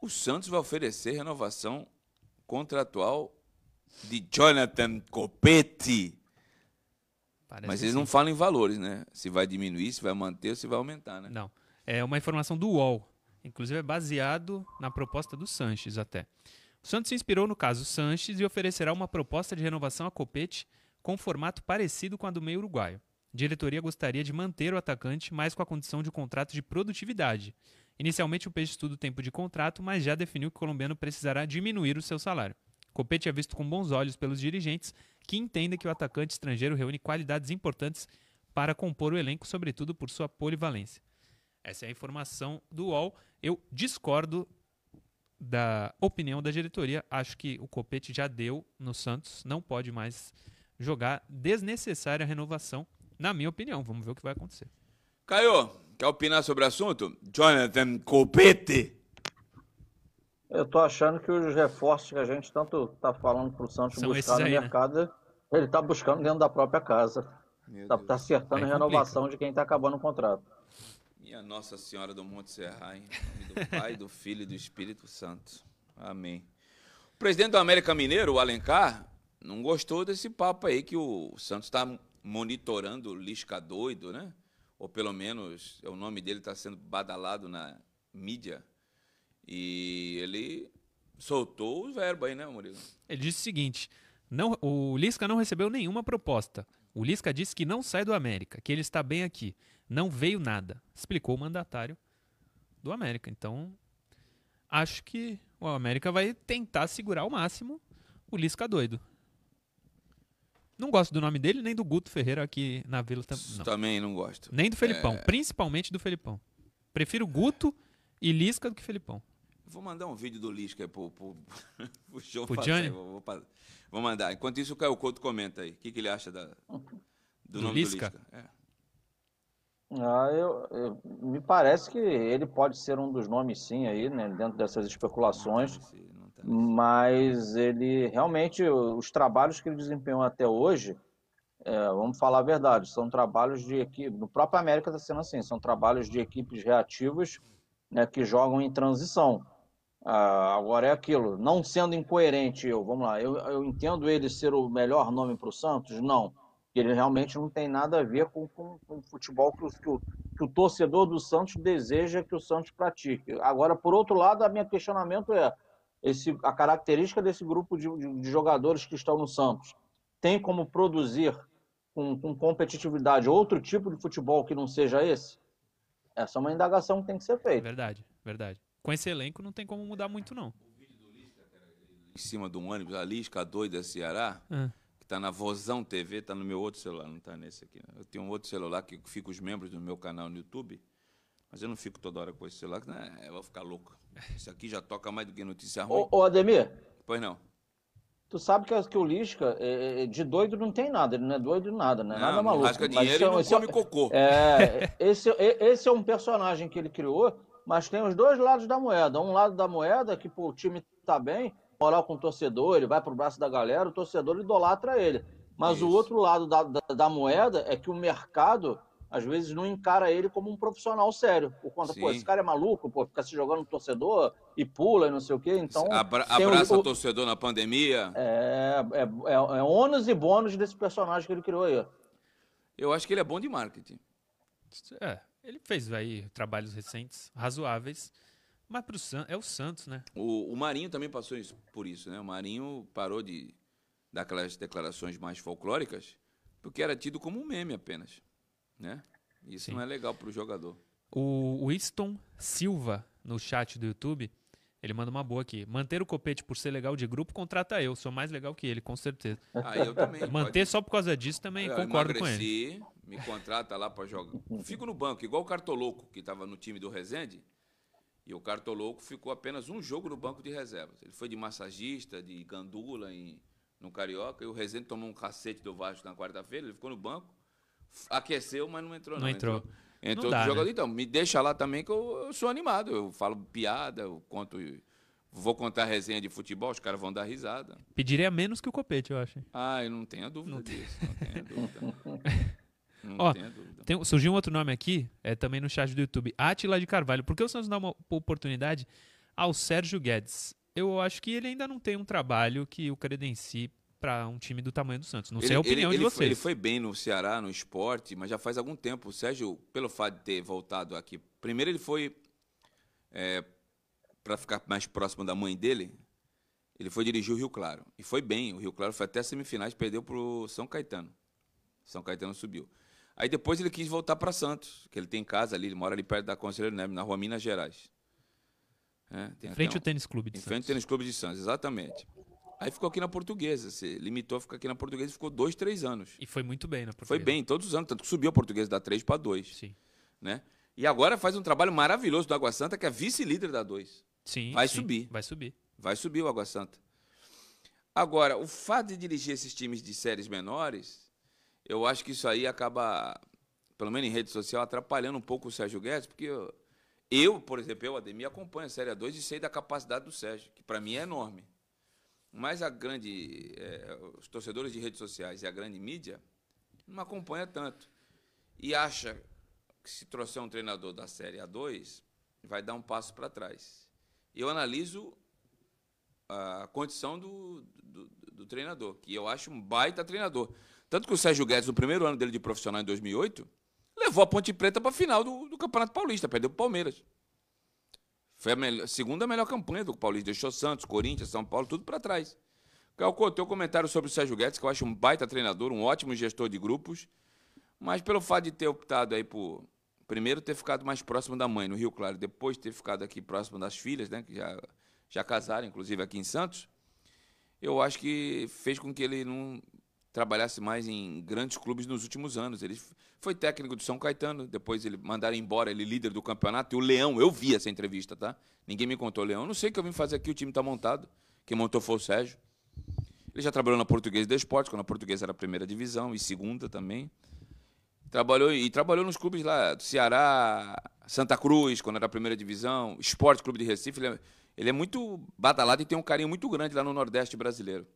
O Santos vai oferecer renovação contratual de Jonathan Copetti. Parece Mas eles sim. não falam em valores, né? Se vai diminuir, se vai manter ou se vai aumentar, né? Não. É uma informação do UOL. Inclusive é baseado na proposta do Sanches até. O Santos se inspirou no caso Sanches e oferecerá uma proposta de renovação a Copete com formato parecido com a do meio uruguaio. A diretoria gostaria de manter o atacante, mas com a condição de contrato de produtividade. Inicialmente o Peixe estuda o tempo de contrato, mas já definiu que o colombiano precisará diminuir o seu salário. Copete é visto com bons olhos pelos dirigentes, que entendem que o atacante estrangeiro reúne qualidades importantes para compor o elenco, sobretudo por sua polivalência. Essa é a informação do UOL. Eu discordo da opinião da diretoria. Acho que o Copete já deu no Santos, não pode mais jogar. Desnecessária a renovação, na minha opinião. Vamos ver o que vai acontecer. Caio, quer opinar sobre o assunto? Jonathan Copetti. Eu tô achando que os reforços que a gente tanto tá falando pro Santos São buscar no aí, né? mercado, ele tá buscando dentro da própria casa. Meu Tá, Deus. tá acertando Aí a renovação de quem tá acabando o contrato. Minha Nossa Senhora do Monte Serra, em nome do Pai, do Filho e do Espírito Santo. Amém. O presidente do América Mineiro, o Alencar, não gostou desse papo aí que o Santos está monitorando o Lisca doido, né? Ou pelo menos o nome dele está sendo badalado na mídia. E ele soltou o verbo aí, né, Murilo? Ele disse o seguinte: não, o Lisca não recebeu nenhuma proposta. O Lisca disse que não sai do América, que ele está bem aqui. Não veio nada, explicou o mandatário do América. Então, Acho que o América vai tentar segurar ao máximo o Lisca doido. Não gosto do nome dele, nem do Guto Ferreira aqui na Vila. tam- Não. Também não gosto. Nem do Felipão, É. principalmente do Felipão. Prefiro Guto e Lisca do que Felipão. Vou mandar um vídeo do Lisca aí pro, pro, pro show. Pro Johnny? Vou, vou vou mandar. Enquanto isso, o Caio Couto comenta aí. O que, que ele acha da, do, Do nome Lisca? do Lisca. É. Ah, eu, eu- me parece que ele pode ser um dos nomes, sim, aí, né, dentro dessas especulações. Mas ele realmente, os trabalhos que ele desempenhou até hoje, é, vamos falar a verdade, são trabalhos de equipe. No próprio América está sendo assim, são trabalhos de equipes reativas né, que jogam em transição. Ah, agora é aquilo, não sendo incoerente, eu, vamos lá, eu, eu entendo ele ser o melhor nome para o Santos? Não. Ele realmente não tem nada a ver com, com, com o futebol que o, que, o, que o torcedor do Santos deseja que o Santos pratique. Agora, por outro lado, a minha questionamento é esse, a característica desse grupo de, de, de jogadores que estão no Santos tem como produzir com, com competitividade outro tipo de futebol que não seja esse? Essa é uma indagação que tem que ser feita. Verdade, verdade. Com esse elenco não tem como mudar muito, não. Em cima de um ônibus, a Lisca doida Ceará, Ah. que tá na Vozão TV, tá no meu outro celular, não tá nesse aqui. né? Eu tenho um outro celular que fica os membros do meu canal no YouTube, mas eu não fico toda hora com esse celular, que, né, eu vou ficar louco. Esse aqui já toca mais do que notícia ruim. Ô, ô, Ademir, Pois não. tu sabe que, que o Lisca, é, é, de doido não tem nada, ele não é doido de nada, não é Não, nada não maluco. rasga Mas dinheiro é e um- não esse é come cocô. É, esse, esse é um personagem que ele criou, mas tem os dois lados da moeda. Um lado da moeda, que pô, o time tá bem, moral com o torcedor, ele vai pro braço da galera, o torcedor idolatra ele. Mas o Isso. outro lado da, da, da moeda é que o mercado, às vezes, não encara ele como um profissional sério. Por conta, pô, Sim. esse cara é maluco, pô, fica se jogando no torcedor e pula e não sei o quê. Então, Abra- tem o- abraça o- torcedor na pandemia. é, é, é, é ônus e bônus desse personagem que ele criou aí. Eu acho que ele é bom de marketing. É, ele fez aí trabalhos recentes, razoáveis. Mas pro San é o Santos, né? O, o Marinho também passou isso- por isso, né? O Marinho parou de dar aquelas declarações mais folclóricas, porque era tido como um meme apenas, né? Isso Sim. não é legal para o jogador. O Winston Silva, no chat do YouTube, ele manda uma boa aqui. Manter o Copete por ser legal de grupo, contrata eu. Sou mais legal que ele, com certeza. Ah, eu também. Manter pode- só por causa disso também Eu concordo com ele. Me contrata lá para jogar. Fico no banco, igual o Cartoloco, que estava no time do Resende. E o Cartoloco ficou apenas um jogo no banco de reservas. Ele foi de massagista, de gandula em, no Carioca. E o Resende tomou um cacete do Vasco na quarta-feira. Ele ficou no banco, aqueceu, mas não entrou. Não Não, entrou. Entrou, entrou Não dá, né? Então, me deixa lá também que eu, eu sou animado. Eu falo piada, eu conto. Vou contar resenha de futebol, os caras vão dar risada. Pediria menos que o Copete, eu acho. Ah, eu não tenho dúvida disso. Não tenho dúvida. Não Ó, tenho dúvida. Tem- surgiu um outro nome aqui, é também no chat do YouTube, Atila de Carvalho. Por que o Santos dá uma oportunidade ao Sérgio Guedes? Eu acho que ele ainda não tem um trabalho que o credencie para um time do tamanho do Santos. Não sei a opinião ele, de ele vocês. Foi, ele foi bem no Ceará, no esporte, mas já faz algum tempo. O Sérgio, pelo fato de ter voltado aqui, primeiro ele foi para ficar mais próximo da mãe dele. Ele foi dirigir o Rio Claro e foi bem. O Rio Claro foi até semifinais, perdeu para o São Caetano. São Caetano subiu. Aí depois ele quis voltar para Santos, que ele tem casa ali, ele mora ali perto da Conselheiro Neves, na rua Minas Gerais. É, Em frente um- ao Tênis Clube de em frente ao Santos. Tênis Clube de Santos, exatamente. Aí ficou aqui na Portuguesa, se limitou a ficar aqui na Portuguesa e ficou dois, três anos. E foi muito bem na Foi portuguesa. bem, todos os anos, tanto que subiu a Portuguesa da 3 para 2, Sim. né? E agora faz um trabalho maravilhoso do Água Santa, que é vice-líder da 2. Sim, Vai sim, subir. Vai subir. Vai subir o Água Santa. Agora, o fato de dirigir esses times de séries menores, eu acho que isso aí acaba, pelo menos em rede social, atrapalhando um pouco o Sérgio Guedes, porque eu, eu, por exemplo, eu, Ademir, acompanho a Série A2 e sei da capacidade do Sérgio, que para mim é enorme. Mas a grande, eh, os torcedores de redes sociais e a grande mídia não acompanha tanto. E acha que se trouxer um treinador da Série A2, vai dar um passo para trás. Eu analiso a condição do, do, do treinador, que eu acho um baita treinador. Tanto que o Sérgio Guedes, no primeiro ano dele de profissional, em 2008, levou a Ponte Preta para a final do, do Campeonato Paulista, perdeu para o Palmeiras. Foi a melhor- segunda melhor campanha do Paulista. Deixou Santos, Corinthians, São Paulo, tudo para trás. Calcou, teu comentário sobre o Sérgio Guedes, que eu acho um baita treinador, um ótimo gestor de grupos, mas pelo fato de ter optado aí por, primeiro ter ficado mais próximo da mãe no Rio Claro, depois ter ficado aqui próximo das filhas, né, que já, já casaram, inclusive aqui em Santos, eu acho que fez com que ele não trabalhasse mais em grandes clubes nos últimos anos. Ele foi técnico do São Caetano, depois ele mandaram embora ele líder do campeonato. E o Leão, eu vi essa entrevista, tá? Ninguém me contou, Leão. Não sei o que eu vim fazer aqui, o time está montado. Quem montou foi o Sérgio. Ele já trabalhou na Portuguesa de Esportes, quando a Portuguesa era a primeira divisão e segunda também. Trabalhou e trabalhou nos clubes lá do Ceará, Santa Cruz, quando era a primeira divisão, Esporte Clube de Recife. Ele é, ele é muito badalado e tem um carinho muito grande lá no Nordeste brasileiro.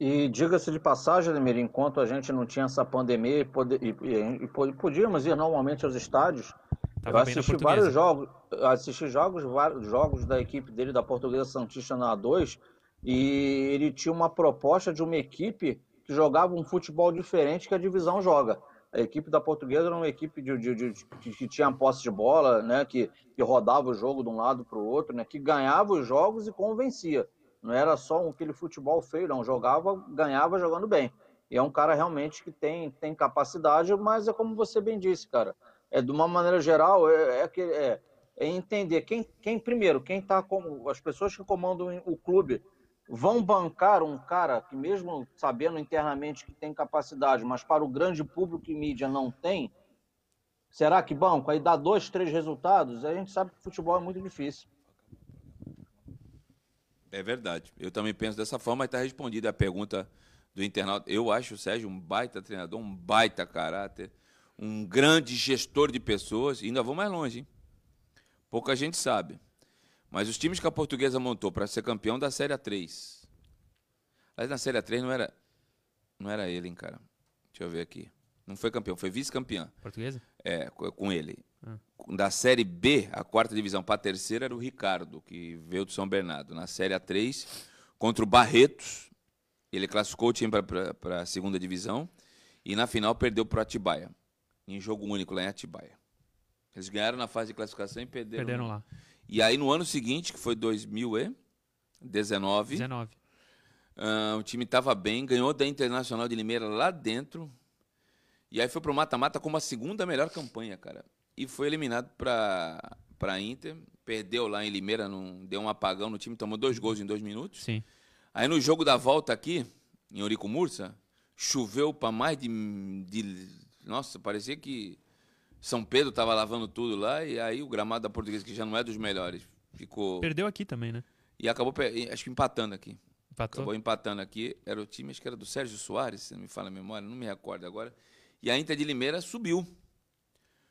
E diga-se de passagem, Ademir, enquanto a gente não tinha essa pandemia e, pode, e, e, e podíamos ir normalmente aos estádios, Tava eu assisti vários jogos, assisti jogos, vários jogos da equipe dele da Portuguesa Santista na A2 e ele tinha uma proposta de uma equipe que jogava um futebol diferente que a divisão joga. A equipe da Portuguesa era uma equipe de, de- de- que, que tinha posse de bola, né, que, que rodava o jogo de um lado para o outro, né, que ganhava os jogos e convencia. Não era só um- aquele futebol feio, não. Jogava, ganhava jogando bem. E é um cara realmente que tem, tem capacidade, mas é como você bem disse, cara. É de uma maneira geral, é, é, é- é entender quem, quem primeiro, quem tá como as pessoas que comandam o clube vão bancar um cara que mesmo sabendo internamente que tem capacidade, mas para o grande público e mídia não tem. Será que banco? Aí dá dois, três resultados, a gente sabe que futebol é muito difícil. É verdade. Eu também penso dessa forma, mas está respondida a pergunta do internauta. Eu acho o Sérgio um baita treinador, um baita caráter, um grande gestor de pessoas. E ainda vou mais longe, hein? Pouca gente sabe. Mas os times que a portuguesa montou para ser campeão da Série A3. Mas na Série A3 não era, não era ele, hein, cara. Deixa eu ver aqui. Não foi campeão, foi vice-campeão. Portuguesa? É, co- com ele. Ah. Da Série B, a quarta divisão para a terceira era o Ricardo, que veio do São Bernardo. Na Série A3, contra o Barretos, ele classificou o time para a segunda divisão. E na final perdeu para o Atibaia, em jogo único lá em Atibaia. Eles ganharam na fase de classificação e perderam. Perderam lá. E aí no ano seguinte, que foi 2019, 19. ah, o time estava bem, ganhou da Internacional de Limeira lá dentro. E aí foi pro mata-mata com uma segunda melhor campanha, cara. E foi eliminado para para Inter, perdeu lá em Limeira, num, deu um apagão no time, tomou dois gols em dois minutos. Sim. Aí no jogo da volta aqui, em Eurico Mursa, choveu para mais de, de. Nossa, parecia que São Pedro estava lavando tudo lá, e aí o gramado da Portuguesa, que já não é dos melhores, ficou. Perdeu aqui também, né? E acabou, acho que empatando aqui. Empatou. Acabou empatando aqui. Era o time, acho que era do Sérgio Soares, se não me fala a memória, não me recordo agora. E a Inter de Limeira subiu.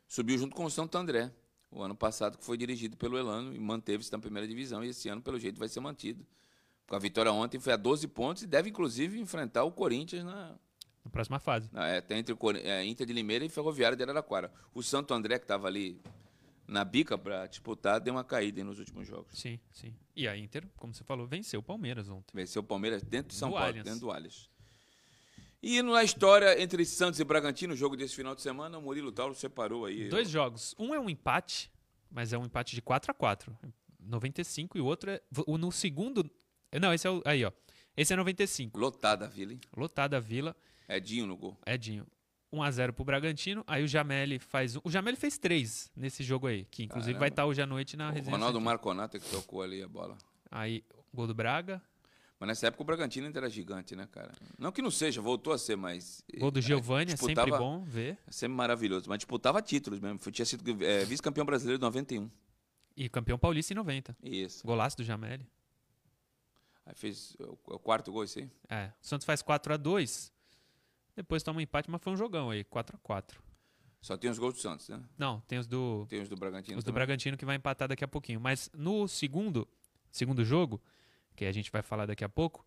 Subiu junto com o Santo André. O ano passado que foi dirigido pelo Elano e manteve-se na primeira divisão. E esse ano, pelo jeito, vai ser mantido. Com a vitória ontem, foi a 12 pontos e deve, inclusive, enfrentar o Corinthians na, Na próxima fase. na- é, tá entre o é, Inter de Limeira e Ferroviário de Araraquara. O Santo André, que estava ali na bica para disputar, deu uma caída aí nos últimos jogos. Sim, sim. E a Inter, como você falou, venceu o Palmeiras ontem. Venceu o Palmeiras dentro de São Do Paulo, Allianz. dentro do Allianz. E na história entre Santos e Bragantino, o jogo desse final de semana, o Murilo Tauro separou aí. Dois jogos. Um é um empate, mas é um empate de 4 a 4 95 e o outro é. o- No segundo. Não, esse é o. Aí, ó. Esse é 95. Lotada a vila, hein? Lotada a vila. Edinho no gol. Edinho. 1x0 pro Bragantino. Aí o Jameli faz. um- O Jameli fez três nesse jogo aí. Que inclusive Caramba. vai estar hoje à noite na O resenha. Ronaldo Santos. Marconata que tocou ali a bola. Aí, gol do Braga. Mas nessa época o Bragantino ainda era gigante, né, cara? Não que não seja, voltou a ser, mas. Gol do é, Giovanni, é sempre bom ver. É sempre maravilhoso. Mas disputava títulos mesmo. Tinha sido é, vice-campeão brasileiro em 91. E campeão paulista em 90. Isso. Golaço do Jameli. Aí fez o, quarto gol, isso aí. É. O Santos faz 4 a 2 Depois toma um empate, mas foi um jogão aí. 4 a 4 Só tem os gols do Santos, né? Não, tem os do. Tem os do Bragantino Os do também. Bragantino que vai empatar daqui a pouquinho. Mas no segundo, segundo jogo, que a gente vai falar daqui a pouco,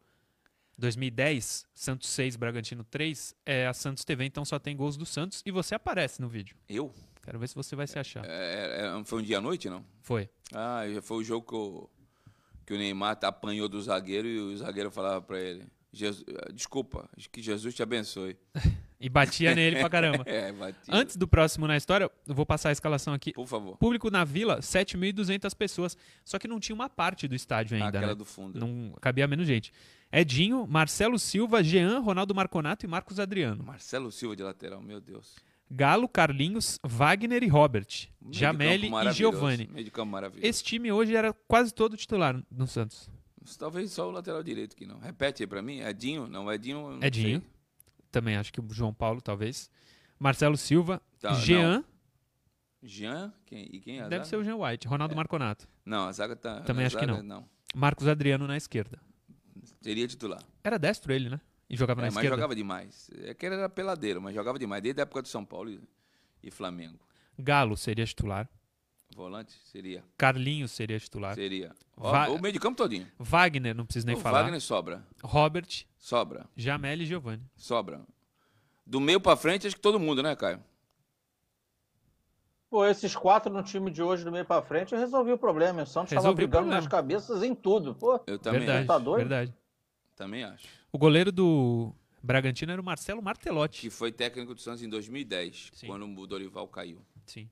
2010, Santos 6, Bragantino 3, é a Santos TV, então só tem gols do Santos e você aparece no vídeo. Eu? Quero ver se você vai se achar. É, é, foi um dia à noite, não? Foi. Ah, já foi o jogo que o, que o Neymar apanhou do zagueiro e o zagueiro falava pra ele: "Jesus- Desculpa, que Jesus te abençoe. E batia nele pra caramba. É, batia. Antes do próximo na história, eu vou passar a escalação aqui. Por favor. Público na Vila, 7.200 pessoas. Só que não tinha uma parte do estádio ainda, Aquela né? do fundo. Não cabia menos gente. Edinho, Marcelo Silva, Jean, Ronaldo Marconato e Marcos Adriano. Marcelo Silva de lateral, meu Deus. Galo, Carlinhos, Wagner e Robert. Meio Jameli e Giovani. Meio de campo maravilhoso. Esse time hoje era quase todo titular no Santos. Talvez só o lateral direito que não. Repete aí pra mim. Edinho? Não, Edinho. Edinho. sei. Também acho que o João Paulo, talvez. Marcelo Silva. Tá, Jean. Jean? Quem, e quem é Deve zaga? ser o Jean White. Ronaldo Marconato. Não, a zaga tá. Também acho que zaga, não. Marcos Adriano na esquerda. Seria titular. Era destro ele, né? E jogava É, na mas esquerda. jogava demais. É que ele era peladeiro, mas jogava demais. Desde a época do São Paulo e, e Flamengo. Galo seria titular. Volante? Seria. Carlinhos seria titular. Seria. Va- O meio de campo todinho. Wagner, não preciso nem o falar. Wagner sobra. Robert, Sobra. Jamel e Giovani. Sobra. Do meio pra frente, acho que todo mundo, né, Caio? Pô, esses quatro no time de hoje, do meio pra frente, resolvi o problema. O Santos estava Resolvi o brigando nas cabeças em tudo. Pô, Eu também verdade, acho. Tá doido? verdade. Também acho. O goleiro do Bragantino era o Marcelo Martelotti. Que foi técnico do Santos em 2010, Sim. quando o Dorival caiu. Sim.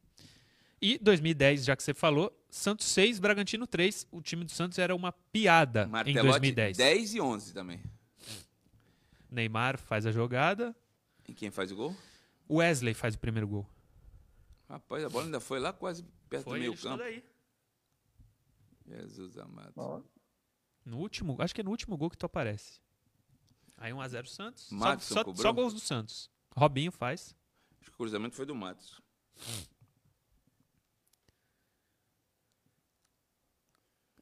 E 2010, já que você falou, Santos 6, Bragantino 3. O time do Santos era uma piada em Martelotti, 2010. 10 e 11 também. Neymar faz a jogada. E quem faz o gol? Wesley faz o primeiro gol. Rapaz, a bola ainda foi lá quase perto do meio campo. aí. Jesus amado. Ó, No último, acho que é no último gol que tu aparece. Aí 1x0 Santos. Só, só, cobrou? só gols do Santos. Robinho faz. Acho que o cruzamento foi do Matos.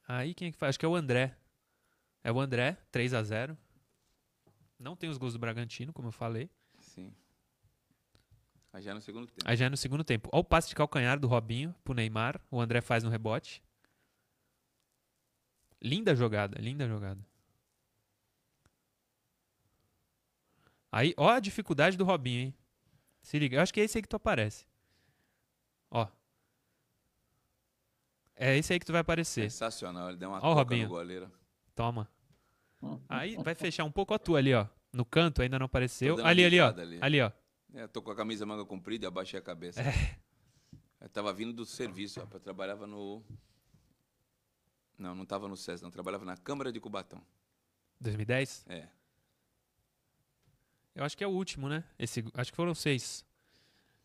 Aí quem é que faz? Acho que é o André. É o André, 3 a 0 Não tem os gols do Bragantino, como eu falei. Sim. Aí já no segundo tempo. Aí já é no segundo tempo. Olha o passe de calcanhar do Robinho pro Neymar. O André faz no rebote. Linda jogada, linda jogada. Aí, ó a dificuldade do Robinho, hein? Se liga, eu acho que é esse aí que tu aparece. Ó. É esse aí que tu vai aparecer. Sensacional, ele deu uma Ó toca Robinho. no goleiro. Toma. Aí vai fechar um pouco a tua ali, ó. No canto ainda não apareceu. Ali, ali, ó. ali. Ali, ó. É, tô com a camisa manga comprida e abaixei a cabeça. É. Eu tava vindo do serviço, rapaz. Eu trabalhava no. Não, não tava no SES, não. Eu trabalhava na Câmara de Cubatão. 2010? É. Eu acho que é o último, né? Esse, acho que foram seis.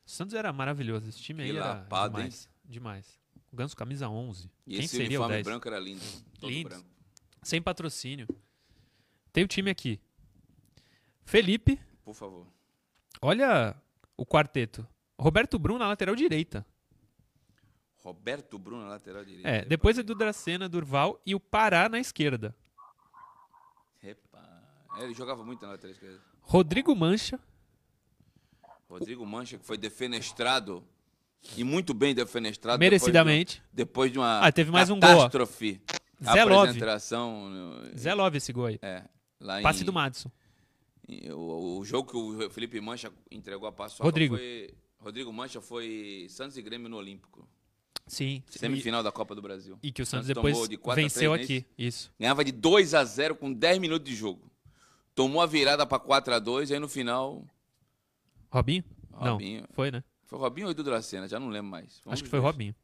O Santos era maravilhoso. Esse time Que aí era lapada, hein? demais. O Ganso camisa 11. E Quem esse seria o uniforme 10? branco era lindo. Todo Lindo. branco. Sem patrocínio. Tem o time aqui. Felipe. Por favor. Olha o quarteto. Roberto Bruno na lateral direita. Roberto Bruno, lateral direito. É, depois é do Dracena, Durval e o Pará na esquerda. Repa. É, ele jogava muito na lateral esquerda. Rodrigo Mancha. Rodrigo Mancha, que foi defenestrado. E muito bem defenestrado. Merecidamente. Depois de, depois de uma Ah, teve mais um gol, catástrofe. Zé Love. Apresentação. no- Zé Love esse gol aí. É, lá Passe em, do Madison. em- o, o jogo que o Felipe Mancha entregou a paçoca Rodrigo. foi... Rodrigo Mancha foi Santos e Grêmio no Olímpico. Sim. Semifinal da Copa do Brasil. E que o Santos Santos depois de 4 a venceu 3, não é aqui. Isso. Ganhava de 2 a 0 com 10 minutos de jogo. Tomou a virada para 4 a 2 aí no final... Robinho? Robinho. Não, foi, né? Foi Robinho ou Edu Dracena? Já não lembro mais. Um Acho que foi dois. Robinho.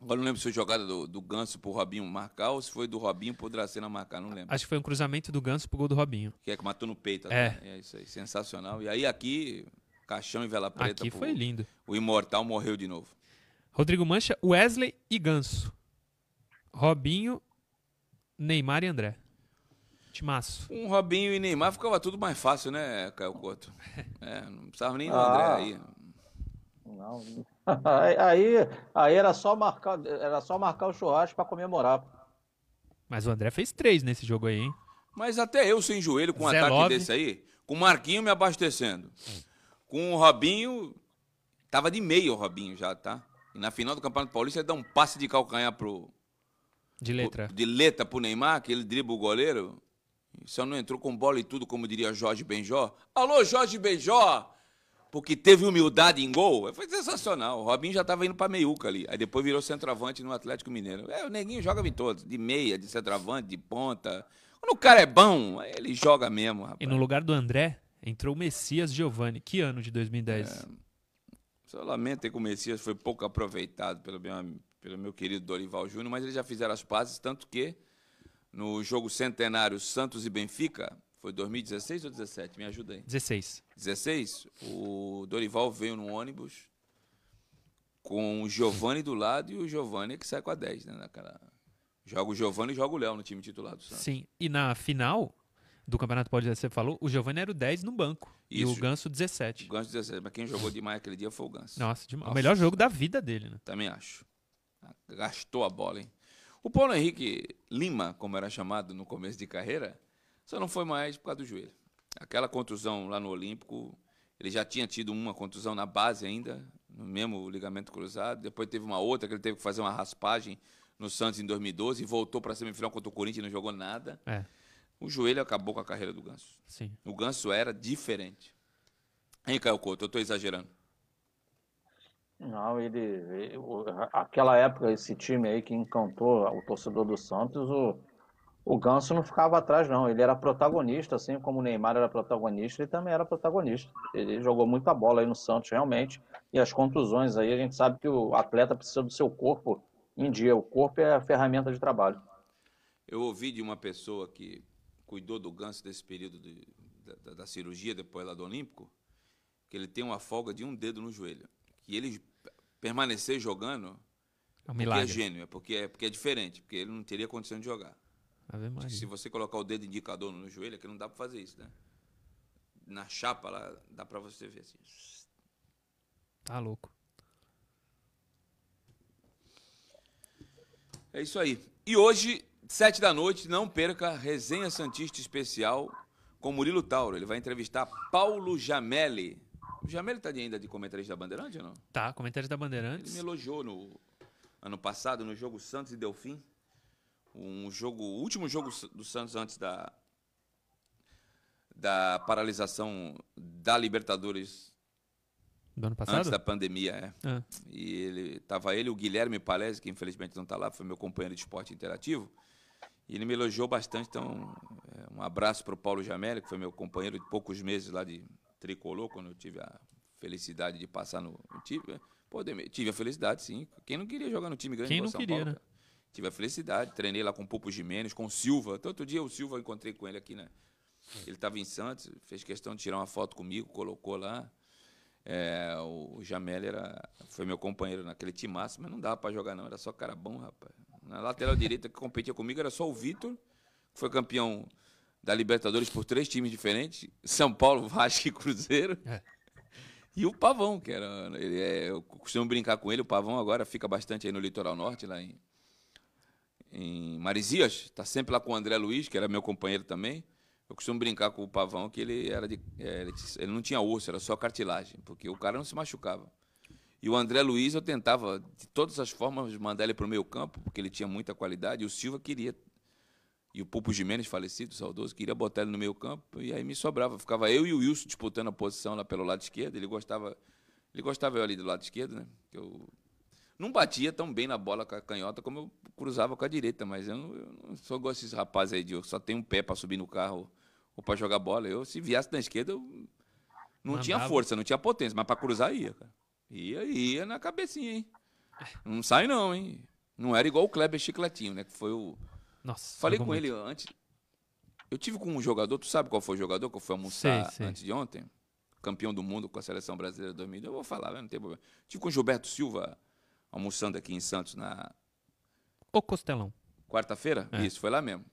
Agora não lembro se foi jogada do, do Ganso pro Robinho marcar ou se foi do Robinho pro Dracena marcar, não lembro. Acho que foi um cruzamento do Ganso pro gol do Robinho. Que é que matou no peito. É. até. É isso aí, sensacional. E aí aqui, caixão e vela preta. Aqui pro- foi lindo. O Imortal morreu de novo. Rodrigo Mancha, Wesley e Ganso. Robinho, Neymar e André. Timaço. Com o Robinho e Neymar ficava tudo mais fácil, né, Caio Couto? É, não precisava nem do Ah. André aí. Não. Aí, aí, aí era, só marcar, era só marcar o churrasco pra comemorar. Mas o André fez três nesse jogo aí, hein? Mas até eu sem joelho com um Zé ataque Love. desse aí, com o Marquinho me abastecendo. Com o Robinho, tava de meio o Robinho já, tá? E na final do Campeonato Paulista ele dá um passe de calcanhar pro, De letra. de letra pro Neymar, que ele dribla o goleiro. Só não entrou com bola e tudo, como diria Jorge Benjó. Alô, Jorge Benjó! Porque teve humildade em gol. Foi sensacional. O Robinho já estava indo pra meiuca ali. Aí depois virou centroavante no Atlético Mineiro. É, o Neguinho joga em todos. De meia, de centroavante, de ponta. Quando o cara é bom, ele joga mesmo, rapaz. E no lugar do André, entrou o Messias Giovanni. Que ano de 2010? Só lamento que o Messias foi pouco aproveitado pelo meu, pelo meu querido Dorival Júnior, mas eles já fizeram as pazes, tanto que no jogo centenário Santos e Benfica, Foi 2016 ou 17? Me ajuda aí. 16. 16, o Dorival veio no ônibus com o Giovani do lado e o Giovani é que sai com a 10, né? Naquela... Joga o Giovani e joga o Léo no time titular do Santos. Sim. E na final do Campeonato Paulista, você falou, o Giovanni era o 10 no banco. E Isso. o Ganso 17. O Ganso 17, mas quem jogou demais aquele dia foi o Ganso. Nossa, demais. O melhor jogo da vida dele, né? Também acho. Gastou a bola, hein? O Paulo Henrique Lima, como era chamado no começo de carreira, só não foi mais por causa do joelho. Aquela contusão lá no Olímpico, ele já tinha tido uma contusão na base ainda, no mesmo ligamento cruzado. Depois teve uma outra que ele teve que fazer uma raspagem no Santos em 2012 e voltou para a semifinal contra o Corinthians e não jogou nada. É, O joelho acabou com a carreira do Ganso. sim. O Ganso era diferente. Hein, Caio Couto? Eu estou exagerando. Não, ele, ele- o- aquela época, esse time aí que encantou o torcedor do Santos, o, o Ganso não ficava atrás, não. Ele era protagonista, assim como o Neymar era protagonista, ele também era protagonista. Ele jogou muita bola aí no Santos, realmente. E as contusões aí, a gente sabe que o atleta precisa do seu corpo em dia. O corpo é a ferramenta de trabalho. Eu ouvi de uma pessoa que cuidou do Ganso desse período de- da, da- cirurgia, depois lá do Olímpico, que ele tem uma folga de um dedo no joelho. Que ele permanecer jogando É um porque é milagre. gênio, é porque, é porque é diferente, porque ele não teria condição de jogar. Ave Maria. Se você colocar o dedo indicador no joelho, é que não dá para fazer isso, né? Na chapa lá, dá para você ver assim. Tá louco. É isso aí. E hoje, sete da noite, não perca a Resenha Santista Especial com Murilo Tauro. Ele vai entrevistar Paulo Jamelli. O Jamelli tá ainda de comentarista da Bandeirante ou não? Tá, comentários da Ele Bandeirantes. me elogiou no ano passado, no jogo Santos e Delfim. Um jogo, o último jogo do Santos antes da, da paralisação da Libertadores Do ano antes passado? da pandemia, é. Ah, E ele tava ele, o Guilherme Palese, que infelizmente não está lá, foi meu companheiro de esporte interativo. E ele me elogiou bastante, então é, um abraço para o Paulo Jamelli, que foi meu companheiro de poucos meses lá de tricolor, quando eu tive a felicidade de passar no. Pô, Demir, tive a felicidade, sim. Quem não queria jogar no time grande Quem não São queria, Paulo, né? cara? Tive a felicidade, treinei lá com o Pupo Jimenez, com o Silva. Outro dia o Silva eu encontrei com ele aqui, né? Ele estava em Santos, fez questão de tirar uma foto comigo, colocou lá. É, o Jamel era, foi meu companheiro naquele time máximo, mas não dava para jogar não, era só cara bom, rapaz. Na lateral direita que competia comigo era só o Vitor, que foi campeão da Libertadores por três times diferentes, São Paulo, Vasco e Cruzeiro. É. E o Pavão, que era, ele é, eu costumo brincar com ele, o Pavão agora fica bastante aí no litoral norte, lá em, em Marizias, está sempre lá com o André Luiz, que era meu companheiro também. Eu costumo brincar com o Pavão que ele era de, é, ele, não tinha osso, era só cartilagem, porque o cara não se machucava. E o André Luiz eu tentava de todas as formas mandar ele para o meio campo, porque ele tinha muita qualidade, e o Silva queria e o Pupo Jimenez, falecido, saudoso, queria botar ele no meio campo, e aí me sobrava. Ficava eu e o Wilson disputando a posição lá pelo lado esquerdo. Ele gostava, ele gostava eu ali do lado esquerdo, né? Que eu não batia tão bem na bola com a canhota como eu cruzava com a direita, mas eu não, eu não sou igual esses rapazes aí de eu só tenho um pé para subir no carro ou para jogar bola. Eu, se viesse na esquerda, eu não tinha Mandava. força, não tinha potência, mas para cruzar ia, cara. Ia, ia na cabecinha, hein? Não sai não, hein? Não era igual o Kleber Chicletinho, né? Que foi o, Nossa. Falei com muito. ele antes. Eu tive com um jogador, tu sabe qual foi o jogador que eu fui almoçar Sei, sei. antes de ontem? Campeão do mundo com a seleção brasileira de 2000. Eu vou falar, né, não tem problema. Tive com o Gilberto Silva almoçando aqui em Santos na O Costelão. quarta-feira. É. Isso, foi lá mesmo.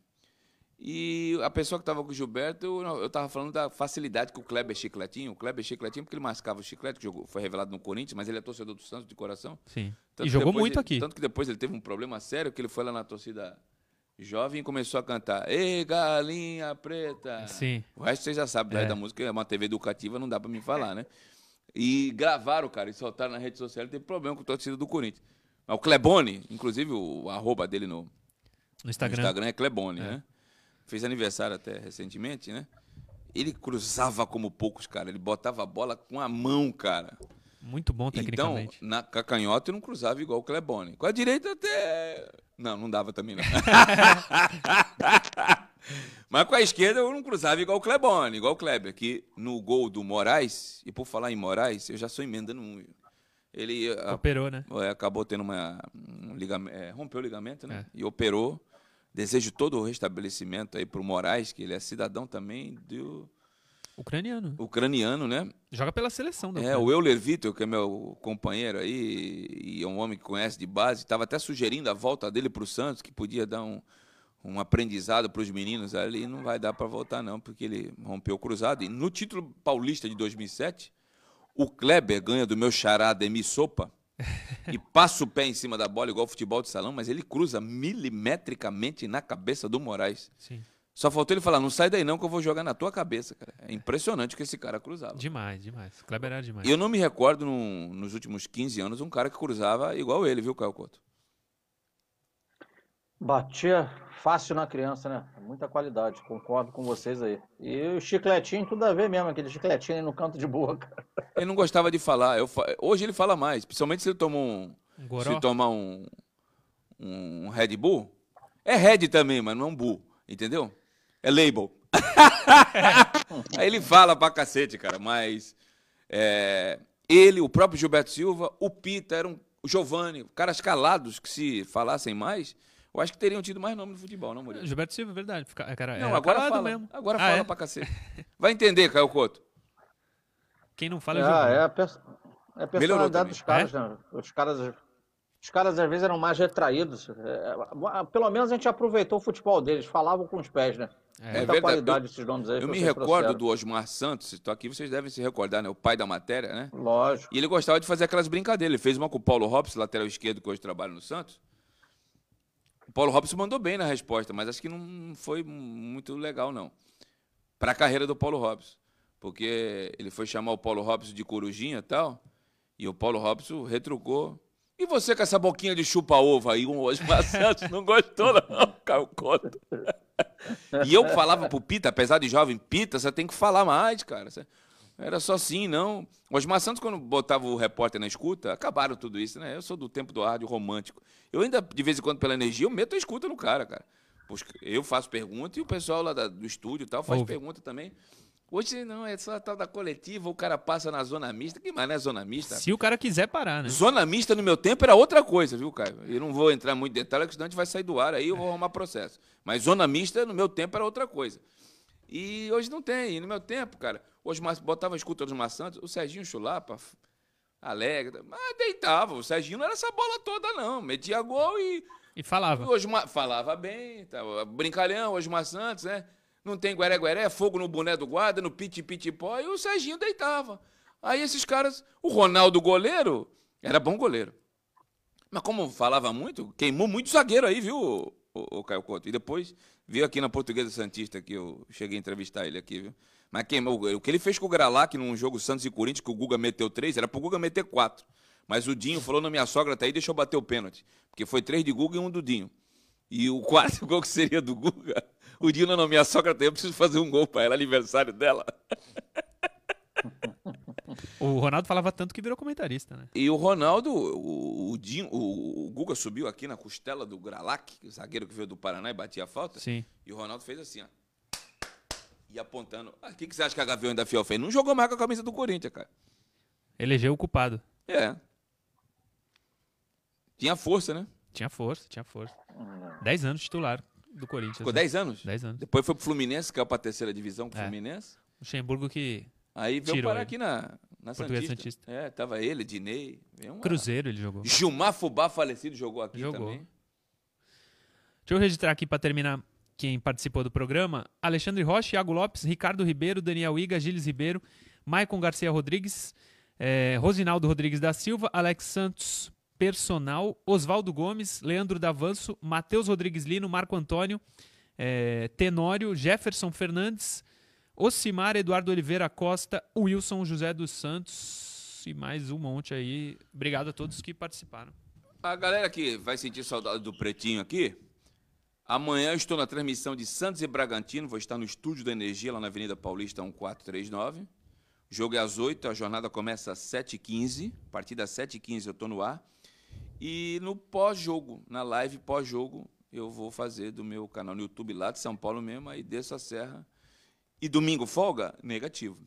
E a pessoa que estava com o Gilberto, eu, eu tava falando da facilidade que o Kleber Chicletinho, o Kleber Chicletinho, porque ele mascava o chiclete, que jogou, foi revelado no Corinthians, mas ele é torcedor do Santos de coração. Sim. Tanto e jogou muito ele- aqui. Tanto que depois ele teve um problema sério, que ele foi lá na torcida jovem e começou a cantar Ei, galinha preta. Sim. O resto você já sabe, É. da música é uma TV educativa, não dá pra me falar, né? E gravaram, cara, e soltaram na rede social, ele teve problema com a torcida do Corinthians. Mas o Clebone, inclusive o arroba dele no, No no Instagram. Instagram é Clebone, É. né? Fez aniversário até recentemente, né? Ele cruzava como poucos, cara. Ele botava a bola com a mão, cara. Muito bom Então, tecnicamente. na com a canhota eu não cruzava igual o Clebone. Com a direita até. Não, não dava também, não. Mas com a esquerda eu não cruzava igual o Clebone, igual o Kleber, que no gol do Moraes, e por falar em Moraes, eu já sou emendando um. Ele ah, Operou, né? é, acabou tendo uma. Um ligamento, rompeu o ligamento, né? É. E operou. Desejo todo o restabelecimento aí pro Moraes, que ele é cidadão também do Ucraniano. ucraniano, né? Joga pela seleção da É, o Euler Vitor, que é meu companheiro aí, e é um homem que conhece de base, estava até sugerindo a volta dele para o Santos, que podia dar um, um aprendizado para os meninos ali. Não vai dar para voltar, não, porque ele rompeu o cruzado. E no título paulista de 2007, o Kleber ganha do meu xará Demi Sopa e passa o pé em cima da bola, igual futebol de salão, mas ele cruza milimetricamente na cabeça do Moraes. Sim. Só faltou ele falar: não sai daí não, que eu vou jogar na tua cabeça, cara. É impressionante o que esse cara cruzava. Demais, demais. Kleber era demais. Eu não me recordo num- nos últimos 15 anos um cara que cruzava igual ele, viu, Caio Couto? Batia fácil na criança, né? Muita qualidade, concordo com vocês aí. E o chicletinho, tudo a ver mesmo, aquele chicletinho aí no canto de boca. Ele não gostava de falar. Eu fa- Hoje ele fala mais, principalmente se ele tomar um. Um Se tomar um, um Red Bull. É Red também, mas não é um Bull, entendeu? É label. Aí ele fala pra cacete, cara, mas. é, ele, o próprio Gilberto Silva, o Pita, eram o Giovanni, caras calados que se falassem mais, eu acho que teriam tido mais nome no futebol, não, Murilo? Gilberto Silva, é verdade. É, Cara, Não, agora fala. mesmo. Agora Ah, fala é? pra cacete. Vai entender, Caio Couto. Quem não fala é Ah, Giovanni. é a, pers- é a Melhorou personalidade dos caras, né? Os caras, os caras às vezes eram mais retraídos. É, pelo menos a gente aproveitou o futebol deles, falavam com os pés, né? É Muita verdade. qualidade esses nomes aí. Eu me recordo trouxeram. do Osmar Santos, estou aqui, vocês devem se recordar, né? O pai da matéria, né? Lógico. E ele gostava de fazer aquelas brincadeiras. Ele fez uma com o Paulo Robson, lateral esquerdo, que hoje trabalha no Santos. O Paulo Robson mandou bem na resposta, mas acho que não foi muito legal, não. Para a carreira do Paulo Robson. Porque ele foi chamar o Paulo Robson de corujinha e tal, e o Paulo Robson retrucou. E você com essa boquinha de chupa-ovo aí, o Osmar Santos não gostou, não, Caio Couto. E eu falava pro Pita, apesar de jovem, Pita, você tem que falar mais, cara. Era só assim, não. Osmar Santos, quando botava o repórter na escuta, acabaram tudo isso, né? Eu sou do tempo do rádio romântico. Eu ainda, de vez em quando, pela energia, eu meto a escuta no cara, cara. Eu faço pergunta e o pessoal lá da- do estúdio e tal faz Ouve. pergunta também. Hoje não, é só a tal da coletiva, o cara passa na zona mista. Que mais não é zona mista? Se o cara quiser parar, né? Zona mista no meu tempo era outra coisa, viu, Caio? Eu não vou entrar muito em detalhe, porque senão a gente vai sair do ar aí eu vou arrumar processo. Mas zona mista no meu tempo era outra coisa. E hoje não tem. E no meu tempo, cara, hoje botava a escuta dos Santos, o Serginho Chulapa, alegre, mas deitava. O Serginho não era essa bola toda, não. Metia gol e. E falava. Hoje falava bem, tava brincalhão, Osmar Santos, né? Não tem gueré-gueré, fogo no boné do guarda, no piti-piti-pó, e o Serginho deitava. Aí esses caras, o Ronaldo goleiro, era bom goleiro. Mas como falava muito, queimou muito zagueiro aí, viu, o, o, o Caio Couto? E depois veio aqui na Portuguesa Santista, que eu cheguei a entrevistar ele aqui, viu? Mas queimou, o que ele fez com o Gralac num jogo Santos e Corinthians, que o Guga meteu três, era pro Guga meter quatro. Mas o Dinho falou na minha sogra, tá aí, deixa eu bater o pênalti. Porque foi três de Guga e um do Dinho. E o quarto gol que seria do Guga, o Dinho, não, minha sogra tem, eu preciso fazer um gol pra ela, aniversário dela. O Ronaldo falava tanto que virou comentarista, né? E o Ronaldo, o, o, Dinho, o, o Guga subiu aqui na costela do Gralac, o zagueiro que veio do Paraná e batia a falta. Sim. E o Ronaldo fez assim, ó. E apontando. Ah, O que, que você acha que a Gavião da Fiel fez? Não jogou mais com a camisa do Corinthians, cara. Elegeu o culpado. É. Tinha força, né? Tinha força, tinha força. Dez anos titular do Corinthians. Ficou né? 10 anos? Dez anos. Depois foi pro Fluminense, caiu pra terceira divisão pro É. Fluminense. Luxemburgo que. Aí veio Tirou parar ele. aqui na, na Santista. Santista. É, tava ele, Dinei. uma- Cruzeiro ele jogou. Gilmar Fubá, falecido, jogou aqui Jogou. também. Deixa eu registrar aqui para terminar quem participou do programa: Alexandre Rocha, Iago Lopes, Ricardo Ribeiro, Daniel Iga, Gilles Ribeiro, Maicon Garcia Rodrigues, eh, Rosinaldo Rodrigues da Silva, Alex Santos Personal, Oswaldo Gomes, Leandro Davanço, Matheus Rodrigues Lino, Marco Antônio, eh, Tenório, Jefferson Fernandes, Ocimar, Eduardo Oliveira Costa, Wilson José dos Santos e mais um monte aí. Obrigado a todos que participaram. A galera que vai sentir saudade do Pretinho aqui, amanhã eu estou na transmissão de Santos e Bragantino, vou estar no Estúdio da Energia, lá na Avenida Paulista 1439. O jogo é às 8, a jornada começa às 7h15, a partir das 7h15 eu estou no ar. E no pós-jogo, na live pós-jogo, eu vou fazer do meu canal no YouTube lá de São Paulo mesmo, aí desço a serra. E domingo folga? Negativo.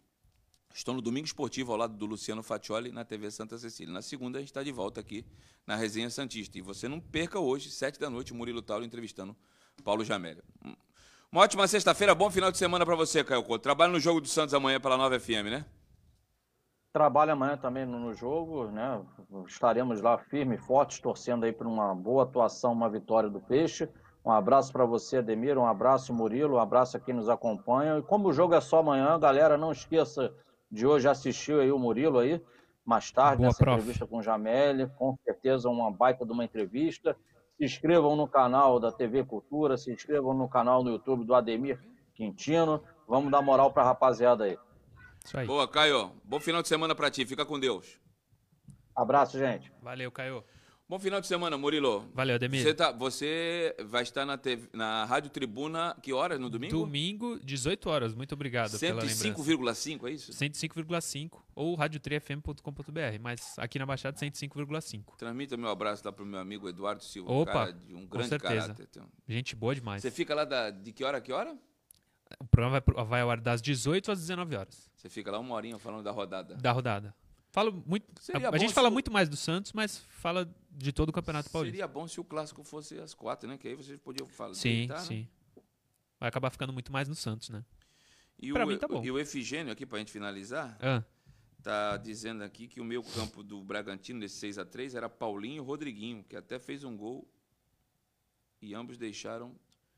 Estou no Domingo Esportivo ao lado do Luciano Faccioli na TV Santa Cecília. Na segunda a gente está de volta aqui na Resenha Santista. E você não perca hoje, sete da noite, Murilo Tauro entrevistando Paulo Jamélio. Uma ótima sexta-feira, bom final de semana para você, Caio Couto. Trabalha no jogo do Santos amanhã pela 9 FM, né? Trabalho amanhã também no, jogo, né? Estaremos lá firmes, fortes, torcendo aí por uma boa atuação, uma vitória do Peixe. Um abraço para você, Ademir, um abraço, Murilo, um abraço a quem nos acompanha. E como o jogo é só amanhã, galera, não esqueça de hoje assistir aí o Murilo aí, mais tarde, Boa, nessa prof. entrevista com o Jamel, com certeza uma baita de uma entrevista. Se inscrevam no canal da TV Cultura, se inscrevam no canal no YouTube do Ademir Quintino. Vamos dar moral pra rapaziada aí. Isso aí. Boa, Caio. Bom final de semana para ti. Fica com Deus. Abraço, gente. Valeu, Caio. Bom final de semana, Murilo. Valeu, Ademir. Você, tá, você vai estar na, TV, na Rádio Tribuna, que horas no domingo? Domingo, 18 horas. Muito obrigado pela lembrança. 105,5, é isso? 105,5 ou radiotriafm.com.br, mas aqui na Baixada 105,5. Transmita meu abraço lá pro meu amigo Eduardo Silva, um Opa, cara de um com grande certeza. caráter. Um- Gente boa demais. Você fica lá da, de que hora a que hora? O programa vai, vai ao ar das 18 às 19 horas Você fica lá uma horinha falando da rodada. da rodada. Falo muito, Seria a, a gente fala o- muito mais do Santos, mas fala de todo o Campeonato Paulista. Seria bom se o clássico fosse às quatro, né? Que aí vocês podiam falar. Sim, deitar, né? sim. Vai acabar ficando muito mais no Santos, né? E Pra o, mim tá bom. E o Efigênio aqui, pra gente finalizar, Ah, tá dizendo aqui que o meio campo do Bragantino nesse 6 a 3 era Paulinho e Rodriguinho, que até fez um gol e ambos deixaram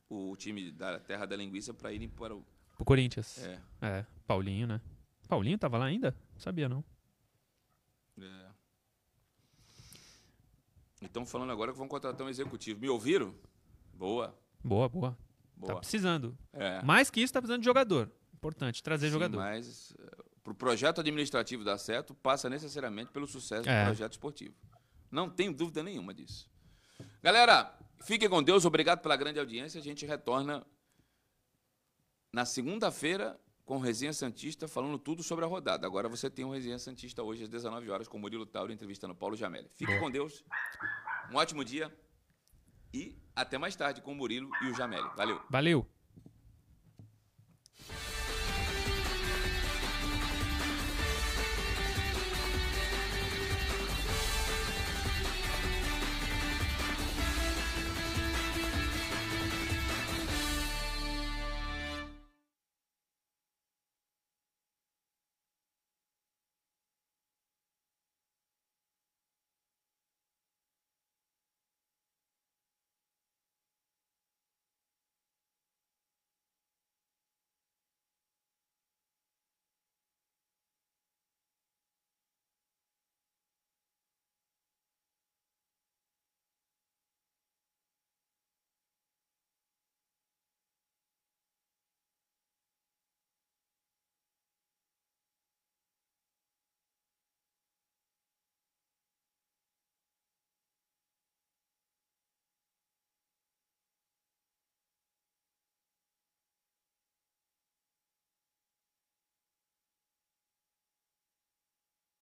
o time da Terra da Linguiça para irem para o pro Corinthians. é, É, Paulinho, né? Paulinho tava lá ainda? Não sabia, não. é. Estão falando agora que vão contratar um executivo. Me ouviram? Boa, Boa, boa. Tá boa. precisando. É. Mais que isso, tá precisando de jogador. Importante, trazer Sim, jogador. Mas para o projeto administrativo dar certo, passa necessariamente pelo sucesso É. do projeto esportivo. Não tenho dúvida nenhuma disso. Galera, fiquem com Deus. Obrigado pela grande audiência. A gente retorna na segunda-feira com o Resenha Santista falando tudo sobre a rodada. Agora você tem um Resenha Santista hoje às 19 horas com o Murilo Tauro entrevistando Paulo Jamelli. Fique com Deus. Um ótimo dia e até mais tarde com o Murilo e o Jamelli. Valeu. Valeu.